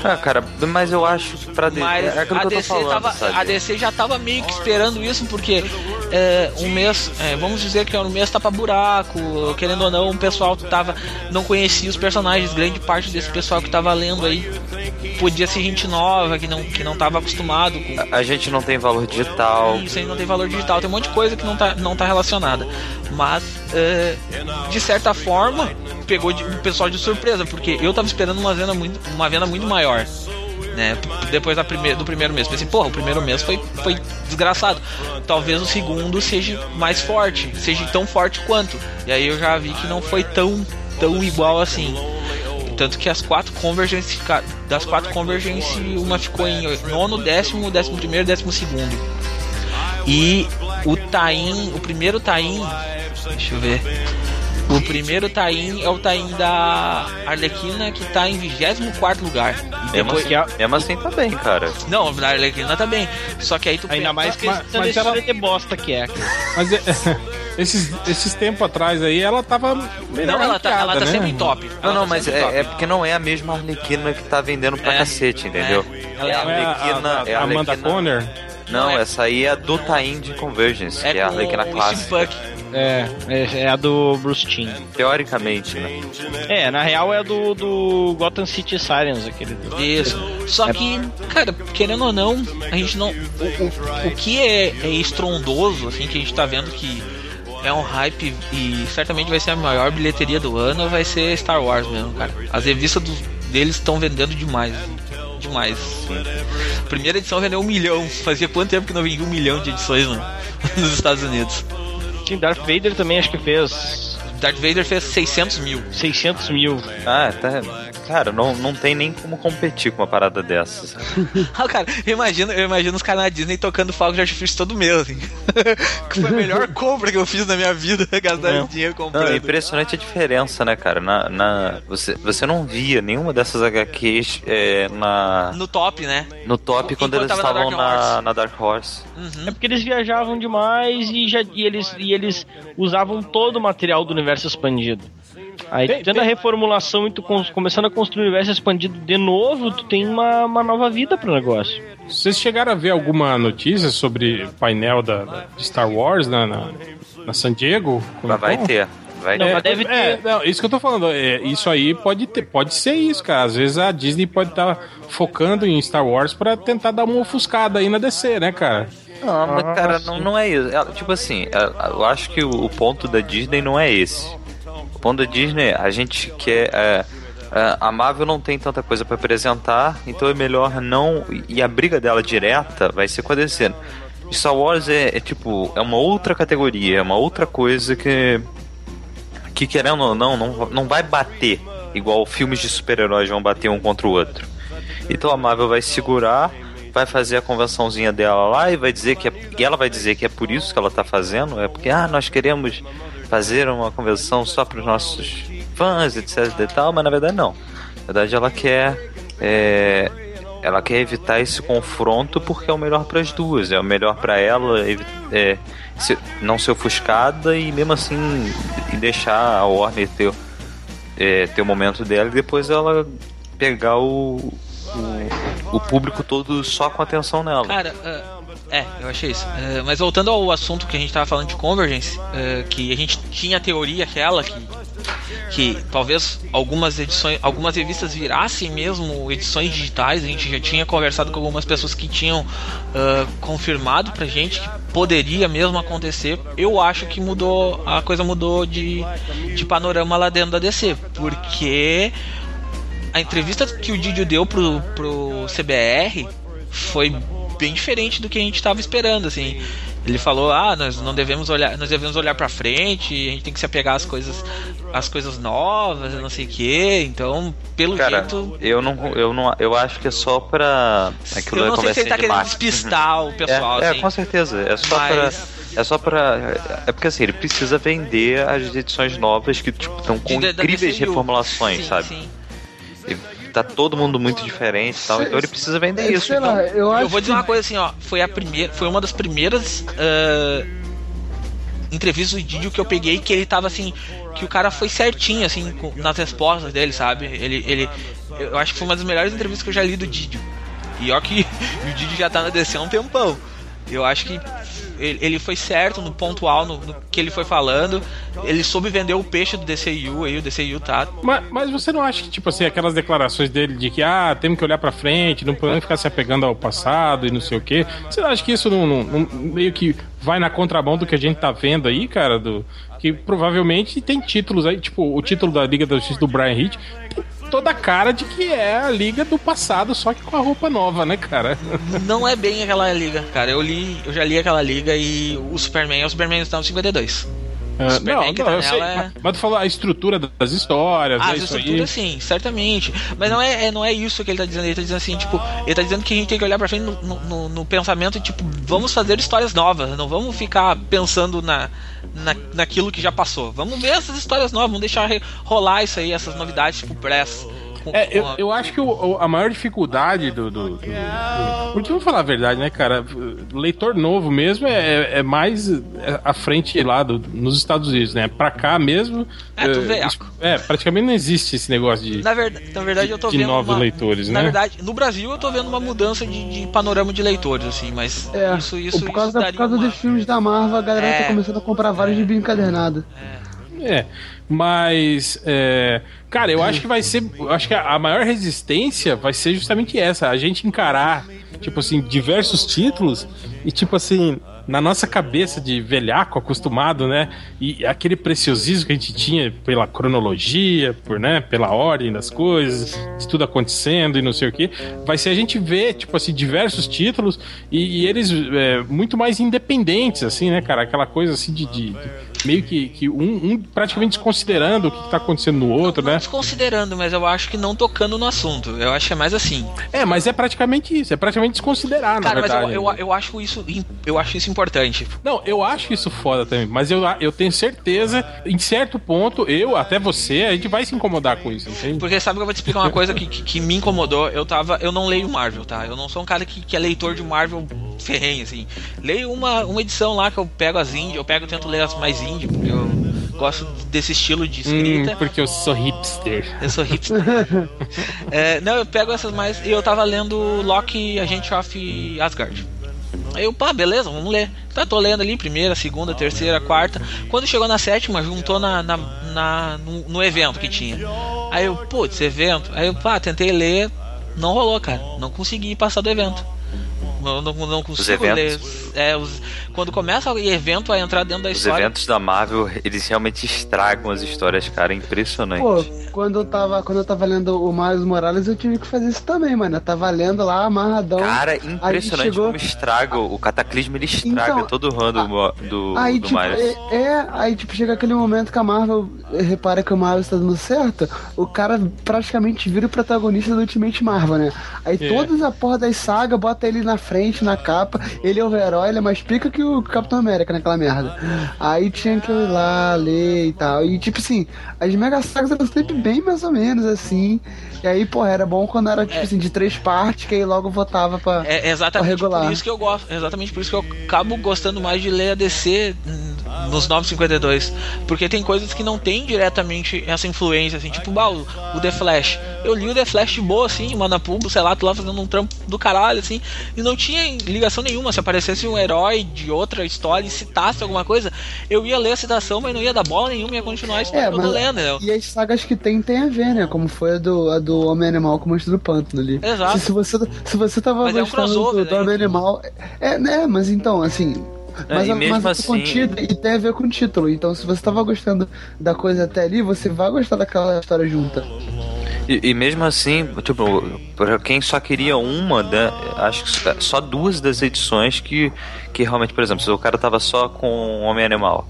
Ah, cara, mas eu acho que pra DC. Mas é aquilo a que eu tô DC, falando, tava, sabe? a DC já tava meio que esperando isso, porque é, um mês, é, vamos dizer que um mês tapa buraco, querendo ou não, o pessoal tava, não conhecia os personagens, grande parte desse pessoal que tava lendo aí podia ser gente nova, que não, que não tava acostumado com A gente não tem valor digital. isso aí não tem valor digital, tem um monte de coisa que não tá, não tá relacionada. Mas, é, de certa forma, pegou de- o pessoal de surpresa, porque eu tava esperando uma venda muito, uma venda muito maior. Né, depois da primeira, do primeiro mês. Pensei, porra, o primeiro mês foi, foi desgraçado. Talvez o segundo seja mais forte, seja tão forte quanto. E aí eu já vi que não foi tão, tão igual assim. Tanto que as quatro Convergence, fica- das quatro Convergence, uma ficou em nono, décimo, décimo primeiro, décimo segundo. E o Tain, o primeiro Tain, deixa eu ver. O primeiro Tain é o Tain da Arlequina que tá em 24 lugar. E Mesmo depois, assim, mesmo assim tá bem, cara. não, da Arlequina também. Só que aí tu Ainda pensa- mais que Mas- mas ela- de bosta que é. Mas é, esses, esses tempos atrás aí, ela tava melhor Não, ela tá, ela tá sempre né? em top. Não, Ela não, tá mas sempre é, é porque não é a mesma Arlequina que tá vendendo pra É, cacete, entendeu? é. É a Não é a- Arlequina. a- é a a Amanda Arlequina- Conner? Não, Não, é- essa aí é a do Tain de Convergence, É que é a Arlequina clássica. É, é, é a do Bruce Timm. Teoricamente, né? É, na real é do, do Gotham City Sirens, aquele do... Isso. Só que, cara, querendo ou não, a gente não. O, o, o que é, é estrondoso, assim, que a gente tá vendo que é um hype e certamente vai ser a maior bilheteria do ano, vai ser Star Wars mesmo, cara. As revistas dos- deles estão vendendo demais. assim, mais. A primeira edição vendeu um milhão. Fazia quanto tempo que não vendia um milhão de edições no- nos Estados Unidos? Sim, Darth Vader também acho que fez Darth Vader fez 600 mil. 600 mil. Ah, tá. Cara, não, não tem nem como competir com uma parada dessas. Ah, cara, eu imagino, eu imagino os caras na Disney tocando fogo de artifício todo mês, assim. que foi a melhor compra que eu fiz na minha vida, gastar Não. dinheiro Não, comprando. é impressionante a diferença, né, cara? Na, na, você, você não via nenhuma dessas HQs é, na, No top, né? no top quando Enquanto eles tava na estavam Dark na, Horse. na Dark Horse. Uhum. É porque eles viajavam demais e, já, e, eles, e eles usavam todo o material do universo expandido. Aí, Tem- tendo a tem- reformulação e tu começando a construir o universo expandido de novo, tu tem uma, uma nova vida pro negócio. Vocês chegaram a ver alguma notícia sobre o painel da, da- de Star Wars na, na, na San Diego? Mas vai Comic-Con? ter. Vai Não, deve é, ter. não, isso que eu tô falando. É, isso aí pode ter, pode ser isso, cara. Às vezes a Disney pode estar focando em Star Wars pra tentar dar uma ofuscada aí na DC, né, cara? Não, mas cara, não, não é isso. Ela- tipo assim, ela- eu acho que o, ponto da Disney não é esse. O ponto da Disney, a gente quer. é, é, a Marvel não tem tanta coisa pra apresentar, então é melhor não. E a briga dela direta vai ser com a DC. Star Wars é, é tipo, é uma outra categoria, é uma outra coisa que. Que querendo ou não, não, não vai bater igual filmes de super-heróis vão bater um contra o outro. Então a Marvel vai segurar, vai fazer a convençãozinha dela lá e vai dizer que é, e ela vai dizer que é por isso que ela tá fazendo, é porque ah, nós queremos fazer uma convenção só para os nossos fãs, etc e tal, mas na verdade não. Na verdade ela quer é, ela quer evitar esse confronto porque é o melhor para as duas, é o melhor para ela é, se- não ser ofuscada e mesmo assim e deixar a Warner ter é, ter o momento dela e depois ela pegar o, o, o público todo só com atenção nela. Cara, ah, é, eu achei isso. Ah, mas voltando ao assunto que a gente tava falando de Convergence, ah, que a gente tinha a teoria aquela que, que talvez algumas edições, algumas revistas virassem mesmo edições digitais. A gente já tinha conversado com algumas pessoas que tinham ah, confirmado pra gente que poderia mesmo acontecer. Eu acho que mudou, a coisa mudou de, de panorama lá dentro da DC, porque a entrevista que o Didio deu pro, pro CBR foi bem diferente do que a gente estava esperando, assim. Ele falou: "Ah, nós não devemos olhar, nós devemos olhar para frente, a gente tem que se apegar às coisas às coisas novas, não sei o quê". Então, pelo Cara, jeito, eu não, eu não, eu acho que é só pra aquilo eu não sei se ele tá querendo marketing. despistar o pessoal, é, assim. é, com certeza. É só Mas- pra. É só pra. É porque assim, ele precisa vender as edições novas que tipo, estão com De- incríveis reformulações, Sim, sabe? sim. Tá todo mundo muito diferente e tal, então ele precisa vender isso. Sei então- lá, eu vou dizer que- uma coisa assim, ó, foi a primeira, foi uma das primeiras ah, entrevistas do Didio que eu peguei que ele tava assim, que o cara foi certinho assim com- nas respostas dele, sabe? Ele ele eu acho que foi uma das melhores entrevistas que eu já li do Didio. E ó que o Didio já tá na DC há um tempão. Eu acho que ele, ele foi certo no pontual no, no que ele foi falando. Ele soube vender o peixe do DCU aí, o DCU tá Mas, mas você não acha que, tipo assim, aquelas declarações dele de que, ah, temos que olhar pra frente, não podemos ficar se apegando ao passado e não sei o quê. Você não acha que isso não, não- não- meio que vai na contramão do que a gente tá vendo aí, cara? Do, que provavelmente tem títulos aí, tipo, o título da Liga da Justiça do Brian Hitch toda a cara de que é a Liga do passado, só que com a roupa nova, né, cara? não é bem aquela liga, cara. Eu li, eu já li aquela liga e o Superman é o Superman do 52. Ah, Superman não, que não, tá eu sei, é- mas, tu falou a estrutura das histórias, Ah, né, as estruturas sim, certamente. Mas não é, é- não é isso que ele tá dizendo. Ele tá dizendo assim, tipo, ele tá dizendo que a gente tem que olhar pra frente no, no- no- no pensamento, tipo, vamos fazer histórias novas, não vamos ficar pensando na, na, naquilo que já passou. Vamos ver essas histórias novas, vamos deixar rolar isso aí, essas novidades, tipo, press. É, eu, eu acho que o- o- a maior dificuldade do, do, do- do- Porque vamos falar a verdade, né, cara? Leitor novo mesmo é, é mais é, à frente lá do- nos Estados Unidos, né? Pra cá mesmo. É, tu é, vê, é, praticamente não existe esse negócio de. Na verdade, na verdade eu tô de vendo. novos uma- leitores, Na né? verdade, no Brasil eu tô vendo uma mudança de, de panorama de leitores, assim, mas É, isso, isso, por causa, isso por causa uma- dos filmes da Marvel, a galera É. tá começando a comprar vários de encadernado. É. Mas, é, cara, eu acho que vai ser. Acho que a, a maior resistência vai ser justamente essa: a gente encarar, tipo assim, diversos títulos e, tipo assim, na nossa cabeça de velhaco acostumado, né? E aquele preciosismo que a gente tinha pela cronologia, por, né, pela ordem das coisas, de tudo acontecendo e não sei o que, vai ser a gente ver, tipo assim, diversos títulos e, e eles é, muito mais independentes, assim, né, cara? Aquela coisa assim de, de- de meio que, que um, um praticamente desconsiderando o que, que tá acontecendo no outro, Não né? desconsiderando, mas eu acho que não tocando no assunto. Eu acho que é mais assim. É, mas é praticamente isso, é praticamente desconsiderar, Cara, na mas verdade. eu, eu, eu acho isso eu acho isso importante. Não, eu acho isso foda também, mas eu, eu tenho certeza, em certo ponto, eu, até você, a gente vai se incomodar com isso, entende? Porque sabe que eu vou te explicar uma coisa que, que, que me incomodou? Eu tava. Eu não leio Marvel, tá? Eu não sou um cara que, que é leitor de Marvel ferrenho, assim. Leio uma, uma edição lá que eu pego as indie, eu pego e tento ler as mais indie, porque eu gosto desse estilo de escrita. Hum, porque eu sou hipster. Eu sou hipster. É, não, eu pego essas mais. E eu tava lendo Loki Agent of Asgard. Aí eu, pá, beleza, vamos ler. Tá, tô lendo ali, primeira, segunda, terceira, quarta. Quando chegou na sétima, juntou na, na, na- no, no evento que tinha. Aí eu, putz, evento. Aí eu, pá, tentei ler, não rolou, cara. Não consegui passar do evento. Não, não, não consigo ler. eventos? É, os, quando começa o evento a entrar dentro da Os história. eventos da Marvel, eles realmente estragam as histórias, cara. É impressionante. Pô, quando eu tava, quando eu tava lendo o Miles Morales, eu tive que fazer isso também, mano. Eu tava lendo lá, amarradão. Cara, impressionante chegou- como estraga. O Cataclismo ele estraga Então, todo o run do, do, Aí, do tipo, Miles. é, é, aí, tipo, chega aquele momento que a Marvel eh, repara que o Miles tá dando certo, o cara praticamente vira o protagonista do Ultimate Marvel, né? Aí É. todas a porra das sagas, bota ele na frente, na capa, ele é o herói, ele é mais pica que o Capitão América naquela merda. Aí tinha que ir lá, ler e tal. E, tipo assim, as mega sagas eram sempre bem mais ou menos assim. E aí, porra, era bom quando era, tipo assim, de três partes, que aí logo votava pra. É exatamente regular. por isso que eu gosto. é Exatamente por isso que eu acabo gostando mais de ler a DC nos 952. Porque tem coisas que não tem diretamente essa influência, assim, tipo, bah, o, o The Flash. Eu li o The Flash de boa, assim, Manapubo, sei lá, tô lá fazendo um trampo do caralho, assim, e não tinha ligação nenhuma. Se aparecesse um herói de outra história e citasse alguma coisa, eu ia ler a citação, mas não ia dar bola nenhuma, ia continuar a história É, eu tô mas, lendo, e as sagas que tem tem a ver, né? Como foi a do, a do Homem Animal com o Monstro do Pântano ali. Exato. Se, se você, se você tava Mas é um gostando crossover, do, do né? Homem Animal. É, né? Mas então, assim. Mas, e a- mesmo mas é assim- contido e tem a ver com o título. Então, se você tava gostando da coisa até ali, você vai gostar daquela história junta. E, e mesmo assim, tipo, pra quem só queria uma, né, acho que só duas das edições que, que realmente, por exemplo, se o cara tava só com Homem-Animal,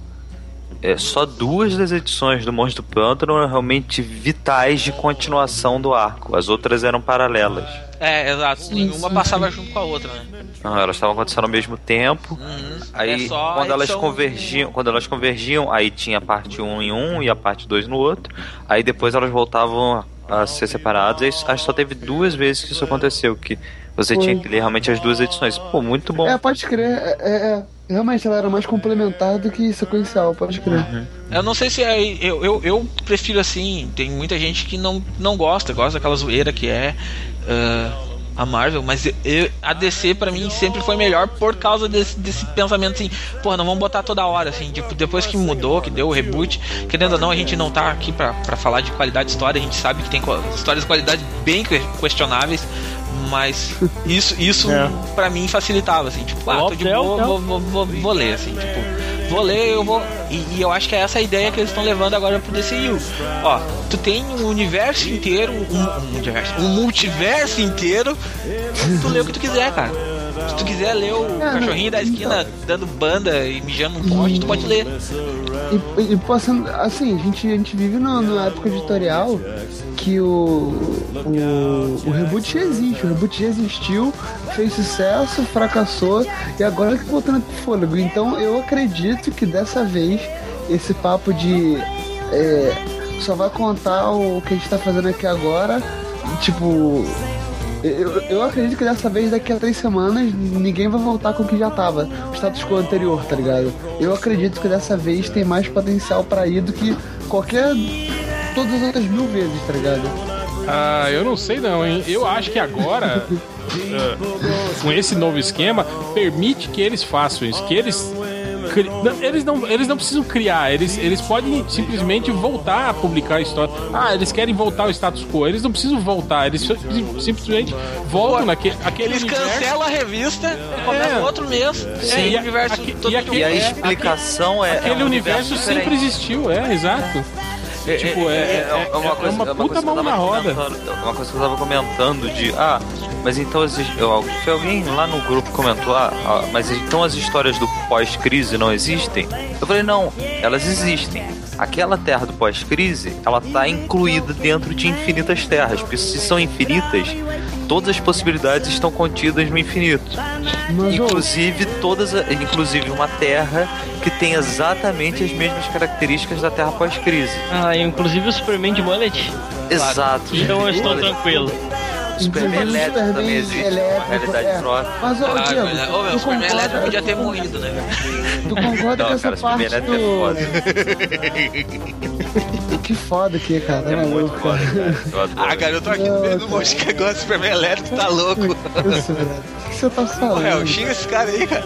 é, só duas das edições do Monstro do Pântano eram realmente vitais de continuação do arco. As outras eram paralelas. É, exato. Nenhuma passava junto com a outra, né? Não, elas estavam acontecendo ao mesmo tempo. Uhum. Aí É quando elas convergiam, quando elas convergiam, aí tinha a parte 1 em um e a parte 2 no outro. Aí depois elas voltavam a ser separadas. E acho que só teve duas vezes que isso aconteceu, que você Foi. tinha que ler realmente as duas edições. Pô, muito bom. É, pode crer. É, é, é. Realmente ela era mais complementar do que sequencial, pode crer. Eu não sei se é. Eu, eu, eu prefiro assim. Tem muita gente que não, não gosta, gosta daquela zoeira que é ah, a Marvel, mas eu- a DC pra mim sempre foi melhor por causa desse, desse pensamento assim, pô, não vamos botar toda hora, assim, tipo, depois que mudou, que deu o reboot, querendo ou não, a gente não tá aqui pra, pra falar de qualidade de história, a gente sabe que tem histórias de qualidade bem que- questionáveis. Mas isso, isso É. pra mim facilitava, assim, tipo, ah, tô de boa, vou, vou, vou, vou ler, assim, tipo, vou ler, eu vou. E, e eu acho que é essa a ideia que eles estão levando agora pro DCU. Ó, tu tem um universo inteiro, um, um universo, um multiverso inteiro, tu lê o que tu quiser, cara. Se tu quiser ler o É, cachorrinho da esquina dando banda e mijando um poste, tu pode ler. E, e passando, assim, a gente, a gente vive no- numa época editorial que o, o, o reboot já existe, o reboot já existiu, fez sucesso, fracassou e agora que voltando pro fôlego. Então eu acredito que dessa vez esse papo de é, só vai contar o que a gente tá fazendo aqui agora, tipo. Eu, eu acredito que dessa vez, daqui a três semanas, ninguém vai voltar com o que já tava. O status quo anterior, tá ligado? Eu acredito que dessa vez tem mais potencial pra ir do que qualquer. Todas as outras mil vezes, tá ligado? Ah, eu não sei não, hein? Eu acho que agora, ah, com esse novo esquema, permite que eles façam isso, que eles cri- não, eles, não, eles não precisam criar, eles, eles podem simplesmente voltar a publicar a história. Ah, eles querem voltar ao status quo. Eles não precisam voltar, eles simplesmente voltam naquele aquele Eles universo. cancelam a revista, começa outro mês. Sim, é, e o a- universo aque- todo e aquele- E a É, explicação é. Aquele é um universo sempre diferente. existiu, é, exato. Tipo, é, é, é uma, coisa- puta coisa que eu mão na roda. comentando- Uma coisa que eu tava comentando de. Ah, mas então eu- Foi alguém lá no grupo comentou, ah, ah, mas então as histórias do pós-crise não existem? Eu falei, não, elas existem. Aquela terra do pós-crise, ela tá incluída dentro de infinitas terras. Porque se são infinitas, todas as possibilidades estão contidas no infinito. Mas, Inclusive todas, inclusive uma terra que tem exatamente as mesmas características da Terra pós-crise. Ah, inclusive o Superman de mullet. Exato. Então eu estou tranquilo. Superman inclusive o elétrico também Superman existe, uma elétrico, realidade é. próxima. Mas, ô, Caralho, Diego, né? Ô, meu, Superman elétrico podia ter morrido, né? tu concorda Não, com essa cara, Superman parte elétrico é do... foda. Que foda que, cara. É muito maluco, foda, cara. cara. Ah, cara, eu tô aqui no meio do monte que agora Superman elétrico tá louco. Isso, velho. O que você tá Ô, falando? réu, xinga esse cara aí, cara.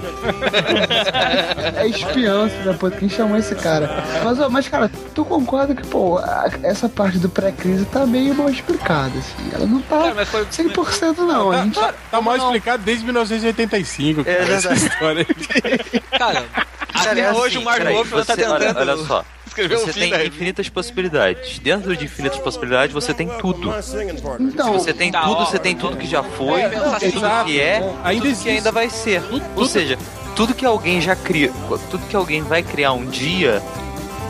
É espião, filho da puta. Quem chamou esse cara? Mas, ó, mas, cara, tu concorda que, pô, a- essa parte do pré-crise tá meio mal explicada, assim. Ela não tá Cara, mas foi- 100% não. A Tá, gente... tá- tá mal explicado desde 1985. cara, É essa verdade. história. Cara, Cara, até é hoje assim, o Mark Ruffalo tá você- olha- tentando Olha, só. Você tem infinitas possibilidades. Dentro de infinitas possibilidades, você tem tudo. Então, Você tem tudo, você tem tudo que já foi, É, tudo exato. que é, Ainda tudo existe. que ainda vai ser. Ou seja, tudo que alguém já cria, tudo que alguém vai criar um dia,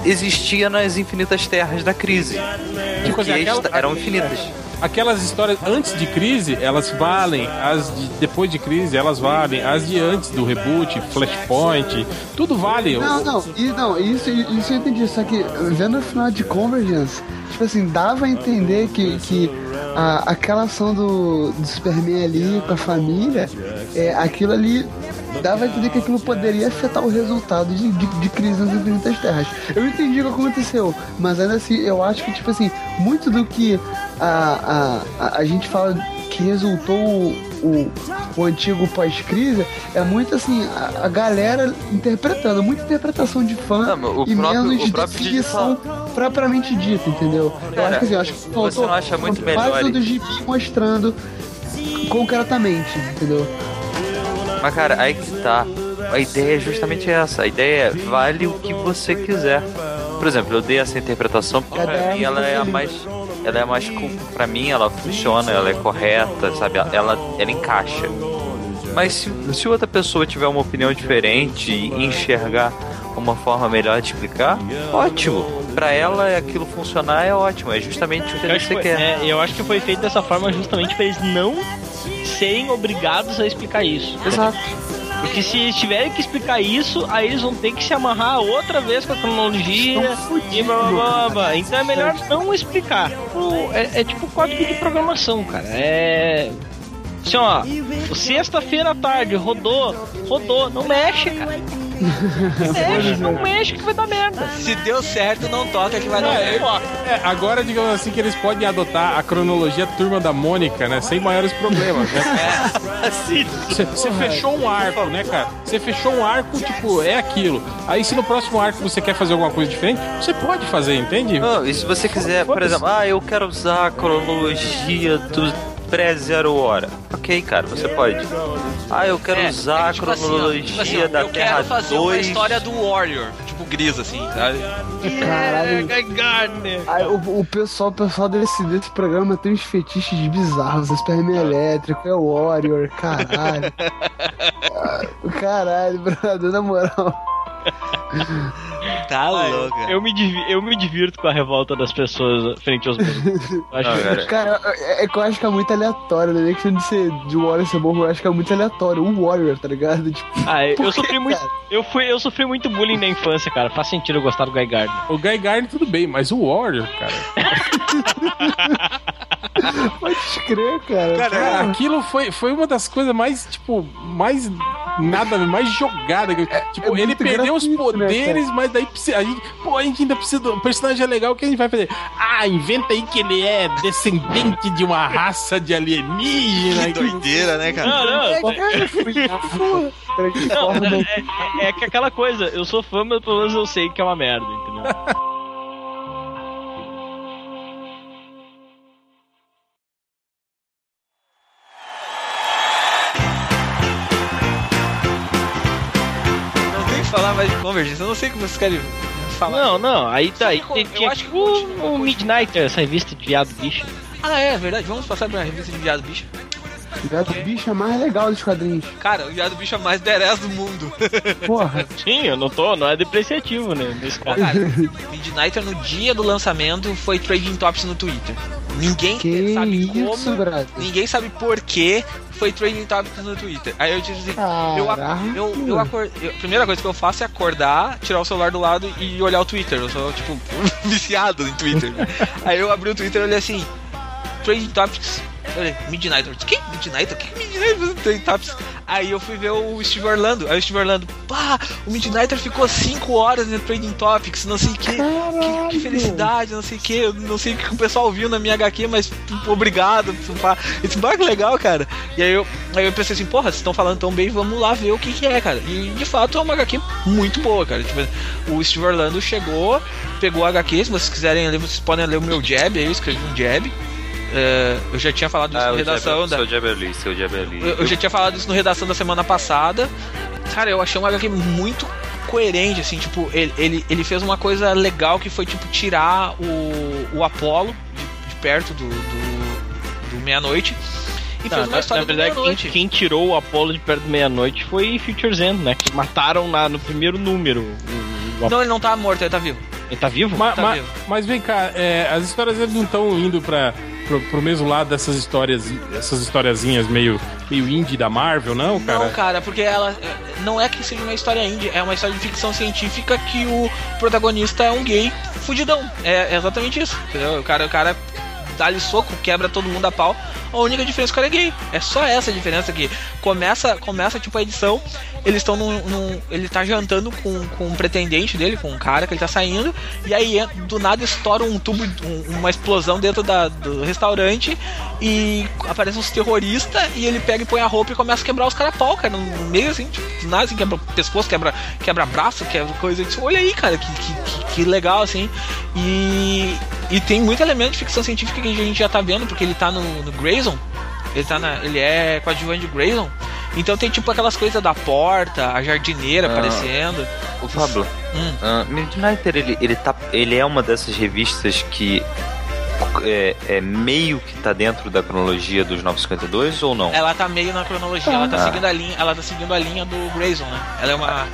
existia nas infinitas terras da crise. Tipo Porque assim, esta- eram infinitas. Aquelas histórias antes de crise, elas valem. As de depois de crise, elas valem. As de antes do reboot, Flashpoint, tudo vale. Não, não, e, não isso, isso eu entendi, só que vendo o final de Convergence, tipo assim, dava a entender que, que a, aquela ação do, do Superman ali com a família, é, aquilo ali dava a entender que aquilo poderia afetar o resultado de, de, de crise nas infinitas terras. Eu entendi o que aconteceu, mas ainda assim, eu acho que, tipo assim, muito do que a, a, a, a gente fala que resultou o, o, o antigo pós-crise é muito assim, a, a galera interpretando, muita interpretação de fã Não, e próprio- menos definição propriamente dita, entendeu? eu acho que assim, eu acho que você faltou não acha muito melhor do gibi mostrando concretamente, entendeu? Mas cara, aí que tá. A ideia é justamente essa. A ideia é vale o que você quiser. Por exemplo, eu dei essa interpretação porque pra mim ela é a mais. Ela é a mais. Pra mim ela funciona, ela é correta, sabe? Ela, ela encaixa. Mas se, se outra pessoa tiver uma opinião diferente e enxergar uma forma melhor de explicar, ótimo. Pra ela aquilo funcionar é ótimo. É justamente o que você que quer. é, eu acho que foi feito dessa forma justamente pra eles não serem obrigados a explicar isso. Exato. Porque se eles tiverem que explicar isso, aí eles vão ter que se amarrar outra vez com a cronologia e blá blá blá blá. Então é melhor não explicar. É, é tipo código de programação, cara. É. Assim, ó, sexta-feira à tarde, rodou, rodou, não mexe, cara. Não mexe, não mexe que vai dar merda. se deu certo, não toca que vai dar É, merda. é, agora, digamos assim, que eles podem adotar a cronologia Turma da Mônica, né? Sem maiores problemas, né? Você fechou um arco, né, cara? Você fechou um arco, tipo, é aquilo. Aí se no próximo arco você quer fazer alguma coisa diferente, você pode fazer, entende? Não, e se você quiser, por exemplo, ah, eu quero usar a cronologia do pré-zero hora. Ok, cara, você pode. Ah, eu quero É, usar é que, tipo a assim, ó, cronologia tipo assim, da eu Terra quero fazer uma 2. história do Warrior, tipo Gris, assim, sabe? Caralho. Guy Gardner. Aí, o, o pessoal, o pessoal desse, desse programa tem uns fetiches bizarros. É Superman elétrico, é Warrior, caralho. Caralho, brother, na moral. Tá louco. Eu me, eu me divirto com a revolta das pessoas frente aos acho Não, que- cara. É, é que eu acho que é muito aleatório, né? Questão de ser de Warrior ser bom, eu acho que é muito aleatório. O Warrior, tá ligado? Tipo, Ah, eu, eu sofri muito. Eu, fui, eu sofri muito bullying na infância, cara. Faz sentido eu gostar do Guy Gardner. O Guy Gardner tudo bem, mas o Warrior, cara. pode crer, cara. Cara, aquilo foi, foi uma das coisas mais, tipo, mais nada mais jogada. que- tipo, é ele perdeu os né, poderes, mas daí a gente, pô, a gente ainda precisa. do- O personagem é legal, o que a gente vai fazer? Ah, inventa aí que ele é descendente de uma raça de alienígena. Que doideira, né, cara? Não, não, É, não, é, é, é que aquela coisa, eu sou fã, mas pelo menos eu sei que é uma merda, entendeu? Mais de Convergence. Eu não sei como vocês querem falar. Não, não, aí tá. Aí Sim, tem, eu tinha acho que o, continua, o Midnighter, essa revista de viado bicho. Ah, é verdade. Vamos passar pra revista de Viado Bicho. Gato bicho é mais legal dos quadrinhos. Cara, o Viado Bicho é mais badass do mundo. Porra. Sim, eu não tô, não é depreciativo, né? Nesse cara, Midnighter no dia do lançamento foi Trading Tops no Twitter. Ninguém Que sabe isso, como, brother. ninguém sabe por que foi Trading Topics no Twitter. Aí eu disse assim, eu, Caraca. eu, eu acor- eu- a primeira coisa que eu faço é acordar, tirar o celular do lado e olhar o Twitter. Eu sou, tipo, viciado em Twitter. Aí eu abri o Twitter e olhei assim, Trading Topics. Falei, Midnighter. Que Midnighter? Que Midnighter? Trading Topics. Aí eu fui ver o Steve Orlando. Aí o Steve Orlando, pá, o Midnighter ficou 5 horas no Trading Topics, não sei o que. Que, que felicidade, não sei o que, não sei o que o pessoal viu na minha HQ, mas obrigado. pá. Esse barco legal, cara. E aí eu, aí eu pensei assim, porra, vocês estão falando tão bem, vamos lá ver o que, que é, cara. E de fato é uma HQ muito boa, cara. Tipo, o Steve Orlando chegou, pegou a HQ, se vocês quiserem ler, vocês podem ler o meu jab, aí eu escrevi um jab. É, eu já tinha falado isso Ah, na redação da, seu eu, eu já tinha falado isso no redação da semana passada. Cara, eu achei uma HQ muito coerente, assim, tipo, ele, ele, ele fez uma coisa legal que foi, tipo, tirar o, o Apollo de, de perto do, do, do meia-noite e Tá, fez uma na, história na verdade, do quem, quem tirou o Apollo de perto da meia-noite foi Futures End, né? Que mataram na, no primeiro número. O, o, Não, ele não tá morto, ele tá vivo. Ele tá vivo? Ma- Tá ma- vivo. mas vem cá, é, as histórias eles não estão indo pra, pro, pro mesmo lado dessas histórias, essas historiazinhas meio, meio indie da Marvel, não, cara? Não, cara, porque ela não é que seja uma história indie, é uma história de ficção científica que o protagonista é um gay fudidão. É, é exatamente isso. Entendeu? O cara, o cara dá-lhe soco, quebra todo mundo a pau. A única diferença é que o cara é gay. É só essa a diferença que começa, começa tipo a edição, eles estão num, num- ele tá jantando com, com um pretendente dele, com um cara que ele tá saindo, e aí en- do nada estoura um tubo, um- uma explosão dentro da- do restaurante e aparecem uns terroristas e ele pega e põe a roupa e começa a quebrar os caras pau, cara, no meio assim, tipo, do nada assim, quebra pescoço, quebra, quebra braço, quebra coisa. Disse, Olha aí, cara, que, que- que legal assim. E, e tem muito elemento de ficção científica que a gente já tá vendo, porque ele tá no, no Grayson. Ele, tá na, ele é coadjuvante de Grayson. Então tem tipo aquelas coisas da porta, a jardineira Ah. aparecendo. O Pablo, Hum. ah, Midnighter, ele, ele, tá, ele é uma dessas revistas que é, é meio que tá dentro da cronologia dos 952 ou não? Ela tá meio na cronologia, ela tá Ah. seguindo a linha, ela tá seguindo a linha do Grayson, né? Ela é uma.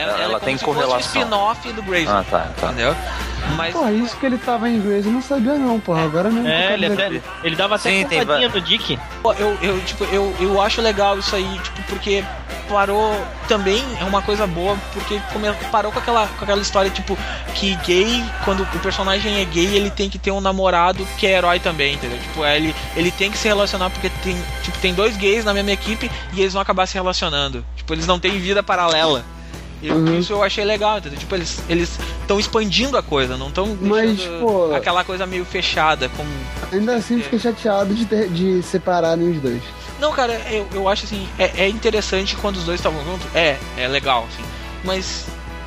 Ela, Ela é como tem se fosse correlação. spin-off do Grayson. Ah, tá, tá. Entendeu? Mas. Porra, isso que ele tava em inglês eu não sabia não, porra. Agora mesmo. É, ele, até, ele dava até Sim, tem no Dick. Pô, eu, eu, tipo, eu, eu acho legal isso aí, tipo, porque parou também é uma coisa boa, porque come- parou com aquela, com aquela história, tipo, que gay, quando o personagem é gay, ele tem que ter um namorado que é herói também, entendeu? Tipo, é, ele, ele tem que se relacionar, porque tem, tipo, tem dois gays na mesma equipe e eles vão acabar se relacionando. Tipo, eles não têm vida paralela. Eu, Uhum. Isso eu achei legal, entendeu? Tipo, eles eles estão expandindo a coisa, não estão Mas, pô- aquela coisa meio fechada, como Ainda assim fiquei chateado de, ter- de separarem os dois. Não, cara, eu, eu acho assim, é, é interessante quando os dois estavam juntos, é, é legal, assim. Mas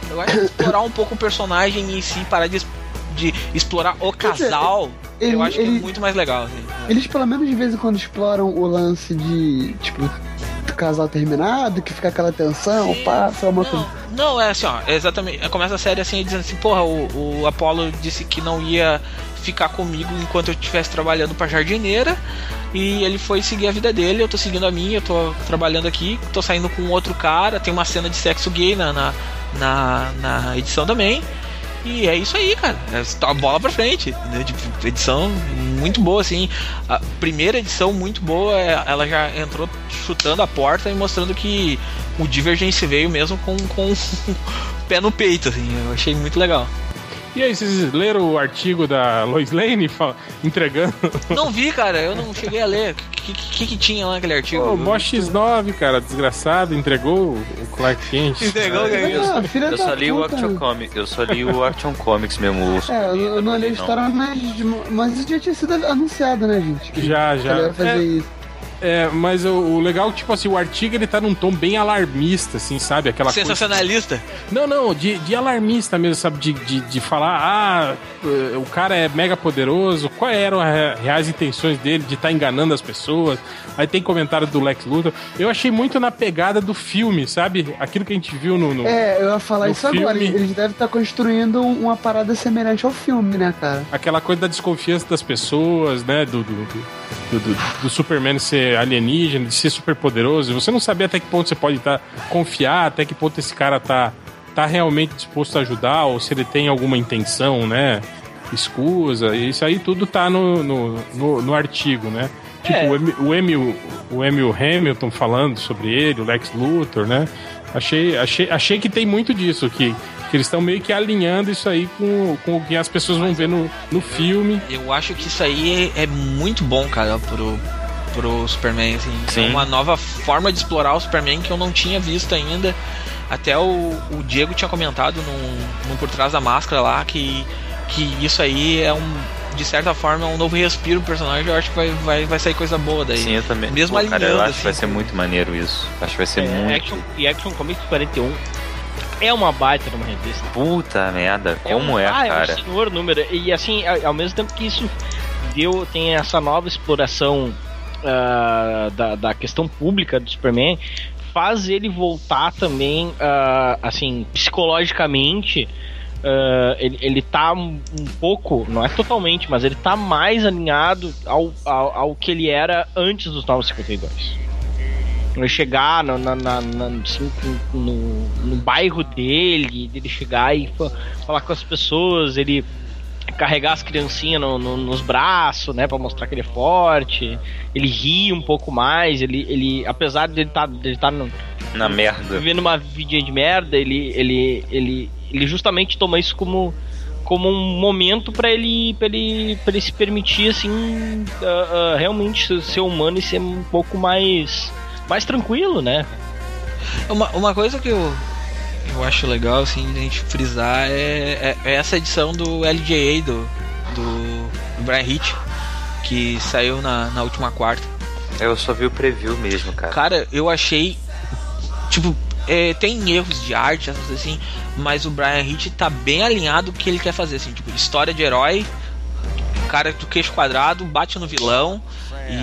eu acho que explorar um pouco o personagem em si, parar de, de explorar o casal, ele- eu acho que é muito mais legal, assim. Eles pelo menos de vez em quando exploram o lance de, tipo, casal terminado, que fica aquela tensão, Sim. passa uma Não, coisa. não, é assim, ó, é exatamente. Começa a série assim, dizendo assim, porra, o, o Apollo disse que não ia ficar comigo enquanto eu estivesse trabalhando pra jardineira. E ele foi seguir a vida dele, eu tô seguindo a minha, eu tô trabalhando aqui, tô saindo com outro cara, tem uma cena de sexo gay na, na, na, na edição também. E é isso aí, cara. É só a bola pra frente. Né? Edição muito boa, assim. A primeira edição muito boa, é- ela já entrou chutando a porta e mostrando que o Divergence veio mesmo com, com o pé no peito, assim. Eu achei muito legal. E aí, vocês leram o artigo da Lois Lane entregando? Não vi, cara, eu não cheguei a ler. O que, que, que tinha lá naquele artigo? O Mó X9, cara, desgraçado, entregou o Clark Kent. Entregou o que é isso? Ah, Eu da só li o. Action Comics. Eu só li o Action Comics mesmo. o É, eu, eu não olhei a história, mas, mas isso já tinha sido anunciado, né, gente? Que Já, já. ia fazer É, isso. É, mas o, o legal, tipo assim, o artigo ele tá num tom bem alarmista, assim, sabe? Aquela coisa. Sensacionalista. Não, não, de, de alarmista mesmo, sabe? De, de, de falar, ah, o cara é mega poderoso, quais eram as re- reais intenções dele de estar enganando as pessoas. Aí tem comentário do Lex Luthor. Eu achei muito na pegada do filme, sabe? Aquilo que a gente viu no. no- É, eu ia falar isso agora. filme- Eles devem estar construindo um- uma parada semelhante ao filme, né, cara? Aquela coisa da desconfiança das pessoas, né? Do, do, do, do- do- Superman ser alienígena, de ser super poderoso. Você não saber até que ponto você pode estar confiar, até que ponto esse cara tá, tá realmente disposto a ajudar, ou se ele tem alguma intenção, né? Escusa. Isso aí tudo tá no, no, no, no artigo, né? Tipo, É. o, Em- o, Emil, o Emil Hamilton falando sobre ele, o Lex Luthor, né? Achei, achei, achei que tem muito disso, que, que eles estão meio que alinhando isso aí com, com o que as pessoas vão ver no, no filme. Eu acho que isso aí é, é muito bom, cara, pro, pro Superman, assim. Sim. É uma nova forma de explorar o Superman que eu não tinha visto ainda. Até o, o Diego tinha comentado num, num Por Trás da Máscara lá que, que isso aí é um, de certa forma, é um novo respiro pro personagem. Eu acho que vai, vai, vai sair coisa boa daí. Sim, eu também. Mesmo Pô, cara, eu acho que vai assim, ser muito maneiro isso. Acho que vai ser É, muito. Action, e Action Comics 41 é uma baita numa revista. Puta merda, como um, é, ah, cara? É um senhor número. E assim, ao, mesmo tempo que isso deu, tem essa nova exploração ah, da, da questão pública do Superman, faz ele voltar também, ah, assim, psicologicamente. ah, ele, ele tá um, pouco, não é totalmente, mas ele tá mais alinhado ao, ao, ao que ele era antes dos 952 ele chegar no, na, na, na- assim, no, no bairro dele, dele chegar e fa- falar com as pessoas, ele carregar as criancinhas no- no- nos braços, né, para mostrar que ele é forte, ele ri um pouco mais, ele, ele apesar de ele estar tá, dele tá no- Na merda. vivendo uma vidinha de merda, ele, ele, ele, ele justamente toma isso como como um momento para ele, pra ele pra ele se permitir assim ah, ah, realmente ser- ser humano e ser um pouco mais mais tranquilo, né? Uma, uma coisa que eu, eu acho legal, assim, a gente frisar é, é- é essa edição do LJA do, do, do Brian Hitch, que saiu na, na última quarta. Eu só vi o preview mesmo, cara. Cara, eu achei. Tipo, é, tem erros de arte, assim, mas o Brian Hitch tá bem alinhado com o que ele quer fazer, assim, tipo, história de herói, cara do queixo quadrado, bate no vilão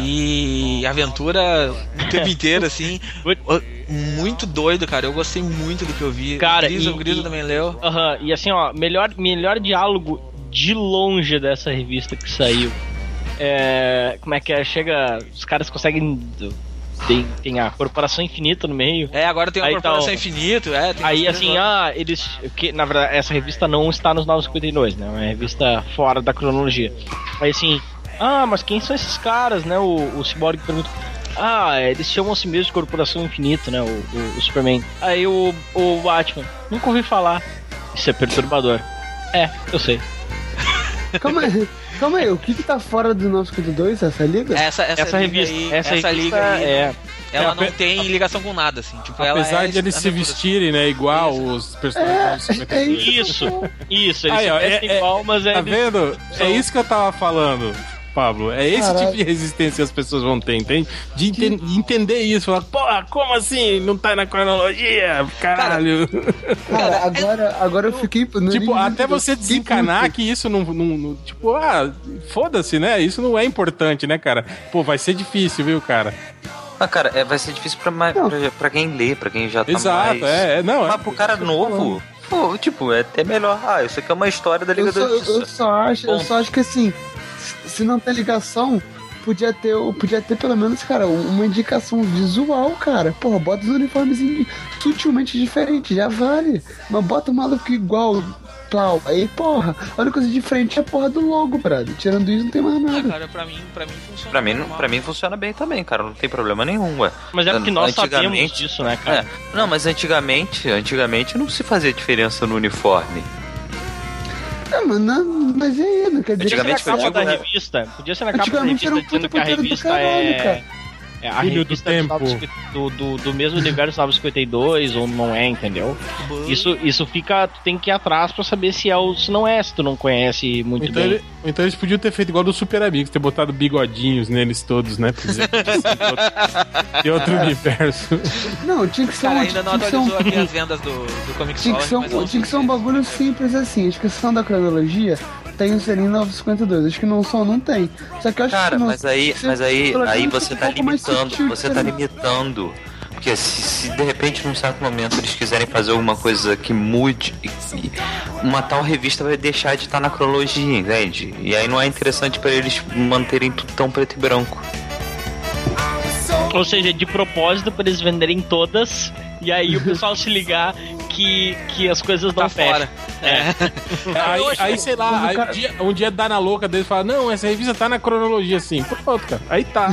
e aventura o tempo inteiro, assim. Muito doido, cara. Eu gostei muito do que eu vi. Cara, o Grisa, e- o Grisa e- também leu. Aham, e assim, ó, melhor, melhor diálogo de longe dessa revista que saiu. É, como é que é? Chega. Os caras conseguem. Tem, tem a Corporação Infinita no meio. É, agora tem uma Aí Corporação tá Infinito, é. Aí assim, ah, eles. Que, na verdade, essa revista não está nos 952, né? É uma revista fora da cronologia. Aí assim, ah, mas quem são esses caras, né? O, o Cyborg pergunta. Ah, eles chamam a si mesmos de Corporação Infinita, né? O, o- o Superman. Aí o, o Batman, nunca ouvi falar. Isso é perturbador. É, eu sei. Calma aí, calma aí, o que que tá fora do 952, essa liga? Essa, essa, Essa, liga revista, aí, essa, revista liga aí, é. ela É, não tem ligação com nada, assim. Tipo, ela Apesar é de eles se vestirem, né, igual os personagens 50 é isso. Isso, isso, eles Aí, se ó, vestem é- é- igual, mas é. Tá vendo? são- É isso que eu tava falando, Pablo. É esse Caralho. tipo de resistência que as pessoas vão ter, entende? De, de entender isso. Falar, porra, como assim? Não tá na cronologia? Caralho. Cara, agora, agora eu fiquei. no tipo, até eu você desencanar que isso não, não- não- Tipo, ah, foda-se, né? Isso não é importante, né, cara? Pô, vai ser difícil, viu, cara? Ah, cara, é, vai ser difícil pra, mais, pra, pra quem lê, pra quem já tá Exato, mais... é, é. Não, é. Mas pro cara novo, pô, tipo, é até melhor. Ah, isso aqui é uma história da Liga Eu só, da eu, eu Justiça. só acho, eu só acho que assim, se- se não tem ligação, podia ter, podia ter pelo menos, cara, uma indicação visual, cara. Porra, bota os uniformes sutilmente diferentes, já vale. Mas bota o maluco igual, plau. Aí, porra, a única coisa diferente é a porra do logo, brother. Tirando isso, não tem mais Ah, nada. cara, pra mim, pra mim funciona. Pra mim, normal. pra mim funciona bem também, cara. Não tem problema nenhum, ué. Mas é porque nós sabemos disso, né, cara? É. Não, mas antigamente, antigamente não se fazia diferença no uniforme. É, mas, não, mas e aí, não quer dizer Podia Antigamente ser na capa da revista. Podia ser na capa da Antigamente revista dizendo que a revista é. É a Filho do tempo. 950 Do, do, do mesmo universo 952, ou não é, entendeu? Isso, isso fica. Tu tem que ir atrás pra saber se é ou se não é, se tu não conhece muito Então, bem. ele- então eles podiam ter feito igual dos Super Amigos, ter botado bigodinhos neles todos, né? Pra dizer de outro- universo. Não, tinha que ser Cara, um. ainda não tinha que ser um- atualizou aqui as vendas do, do Comic Tinha que, ser um, mas eu tinha que ser um bagulho simples assim. A descrição da cronologia tem o selinho 952. Acho que não só não tem. Só que eu acho Cara, que não, mas aí, se- mas aí, aí você fica tá um limitando, sutil, você tá limitando. Porque se, se de repente num certo momento eles quiserem fazer alguma coisa que mude, uma tal revista vai deixar de estar na cronologia, entende? E aí não é interessante pra eles manterem tudo tão preto e branco. Ou seja, de propósito pra eles venderem todas e aí o pessoal se ligar que, que as coisas não Tá fecham. fora. É. Aí, aí, sei lá, aí cara- um, dia, um dia dá na louca deles e fala, não, essa revista tá na cronologia assim. Pronto, cara. Aí tá.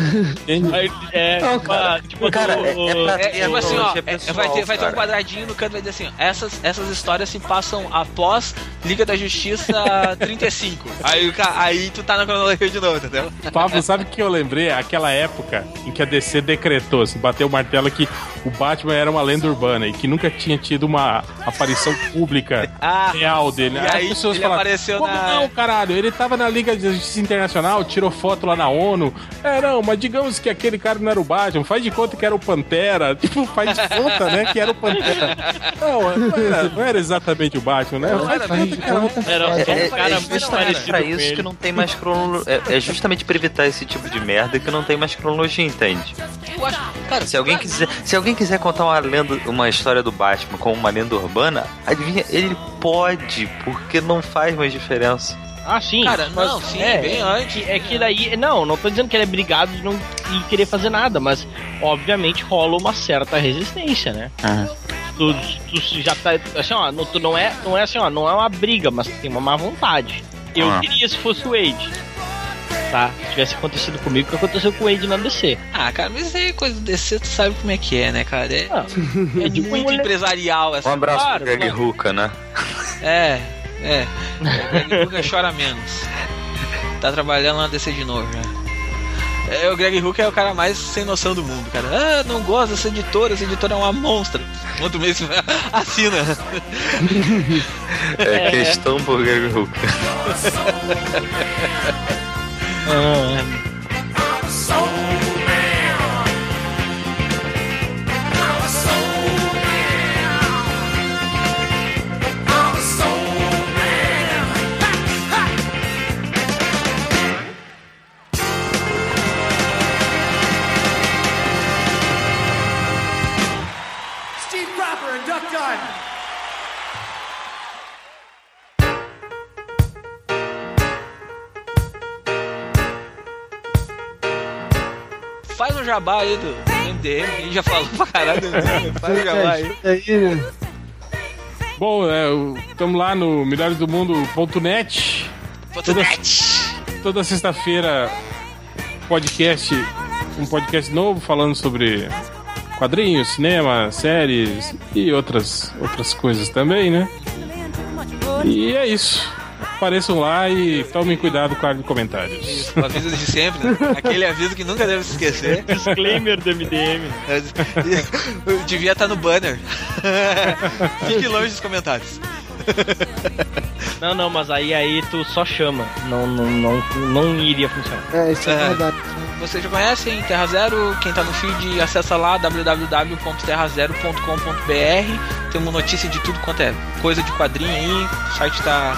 Aí, é, Não, tipo, cara. ah, tipo, Cara, o- é- é É, tipo assim, ó, é- pessoal, vai ter, vai ter um quadradinho no canto vai dizer assim, ó, essas, essas histórias se passam após Liga da Justiça 35. Aí, aí tu tá na cronologia de novo, entendeu? Pablo, sabe o que eu lembrei? Aquela época em que a DC decretou, se bateu o martelo que o Batman era uma lenda urbana e que nunca tinha tido uma aparição pública Ah, real dele. e aí ele apareceu Como na- não, caralho? Ele tava na Liga de Justiça Internacional, tirou foto lá na ONU. É, não, mas digamos que aquele cara não era o Batman, faz de conta que era o Pantera. Tipo, faz de conta, né, que era o Pantera. Não, não era, não era exatamente o Batman, né? Faz de conta que era o Era só É, um cara é muito parecido pra isso que não tem mais cronologia. É, é justamente pra evitar esse tipo de merda que não tem mais cronologia, entende? Eu acho, cara, Se alguém quiser, se alguém quiser contar uma lenda, uma história do Batman como uma lenda urbana, adivinha, ele pode, porque não faz mais diferença. Ah, sim. Cara, mas- não, sim, é, bem antes. É que daí. Não, não tô dizendo que ele é brigado de não e querer fazer nada, mas obviamente rola uma certa resistência, né? Tu, tu já tá. Assim, ó, não, tu não é, não é assim, ó, não é uma briga, mas tem uma má vontade. Eu Ah. queria se fosse o Wade. Tá? Se tivesse acontecido comigo, o que aconteceu com o Wade na DC. Ah, cara, mas isso aí é coisa do DC, tu sabe como é que é, né, cara? É, Ah, é de muito mulher- empresarial Um essa. abraço Claro, pro Greg. Hooker, né? É, é. O Greg Hooker chora menos. Tá trabalhando na DC de novo, né? É, o Greg Hooker é o cara mais sem noção do mundo, cara. Ah, não gosto dessa editora, essa editora é uma monstra. Outro mês assina. É, questão pro Greg Hooker. Steve jabá aí do MDM, a gente já falou pra caralho do MDM. Faz um jabá aí. Aí, né? Bom, estamos lá no melhoresdomundo.net. Fotonet. Toda sexta-feira, podcast, um podcast novo falando sobre quadrinhos, cinema, séries e outras, outras coisas também, né? E é isso. Apareçam lá e tomem cuidado com a área de comentários. O aviso de sempre, né? Aquele aviso que nunca deve se esquecer. Disclaimer do MDM. Eu devia estar no banner. Fique longe dos comentários. Não, não, mas aí aí tu só chama. Não, não, não, não iria funcionar. É, isso é, É. verdade. Vocês já conhecem Terra Zero? Quem tá no feed, acessa lá www.terrazero.com.br. Tem uma notícia de tudo quanto é coisa de quadrinho aí. O site tá,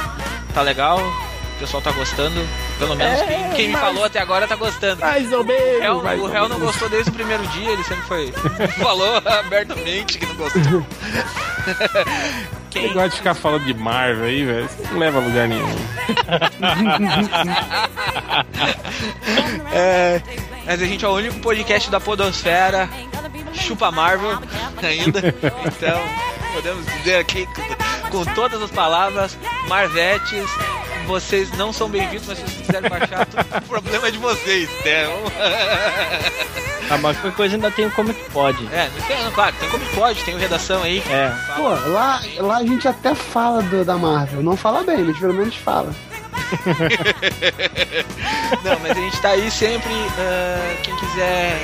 tá legal. O pessoal tá gostando. Pelo menos quem, quem me falou até agora tá gostando. Mais ou O menos. mais o réu não gostou desde o primeiro dia, ele sempre foi. falou abertamente que não gostou. Quem Quem, gosta de ficar falando de Marvel aí, velho, isso não leva a lugar nenhum. É, mas a gente é o único podcast da Podosfera, chupa Marvel ainda. Então, podemos dizer aqui com, todas as palavras, Marvetes, vocês não são bem-vindos, mas se vocês quiserem baixar, tudo, o problema é de vocês, né? Ah, mas qualquer coisa ainda tem o Comic Pod. É, não tem, não, claro, tem como pode, tem o redação aí. É. Pô, lá, lá a gente até fala do, da Marvel. Não fala bem, mas pelo menos fala. Não, mas a gente tá aí sempre. ah, quem quiser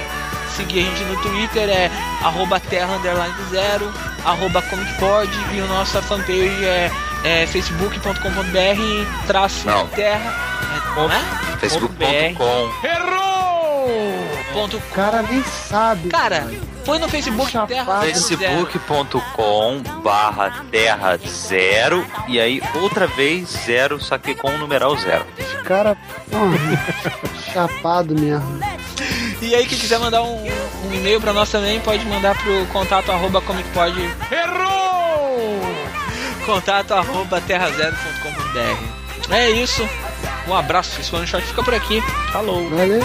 seguir a gente no Twitter é arroba terra underline zero, arroba comicpod e o nossa fanpage é, é facebook.com.br traço Não. terra. É, é? Facebook.com. Ponto O cara nem sabe. Cara, foi no Facebook Chapado. Terra facebook.com barra terra zero e aí outra vez zero, só que com o numeral zero. Esse cara, porra, chapado mesmo. E aí, quem quiser mandar um, um e-mail pra nós também, pode mandar pro contato arroba comicpod. Errou! Contato arroba terrazero.com.br. É isso. Um abraço, esse one shot fica por aqui. Falou! Valeu!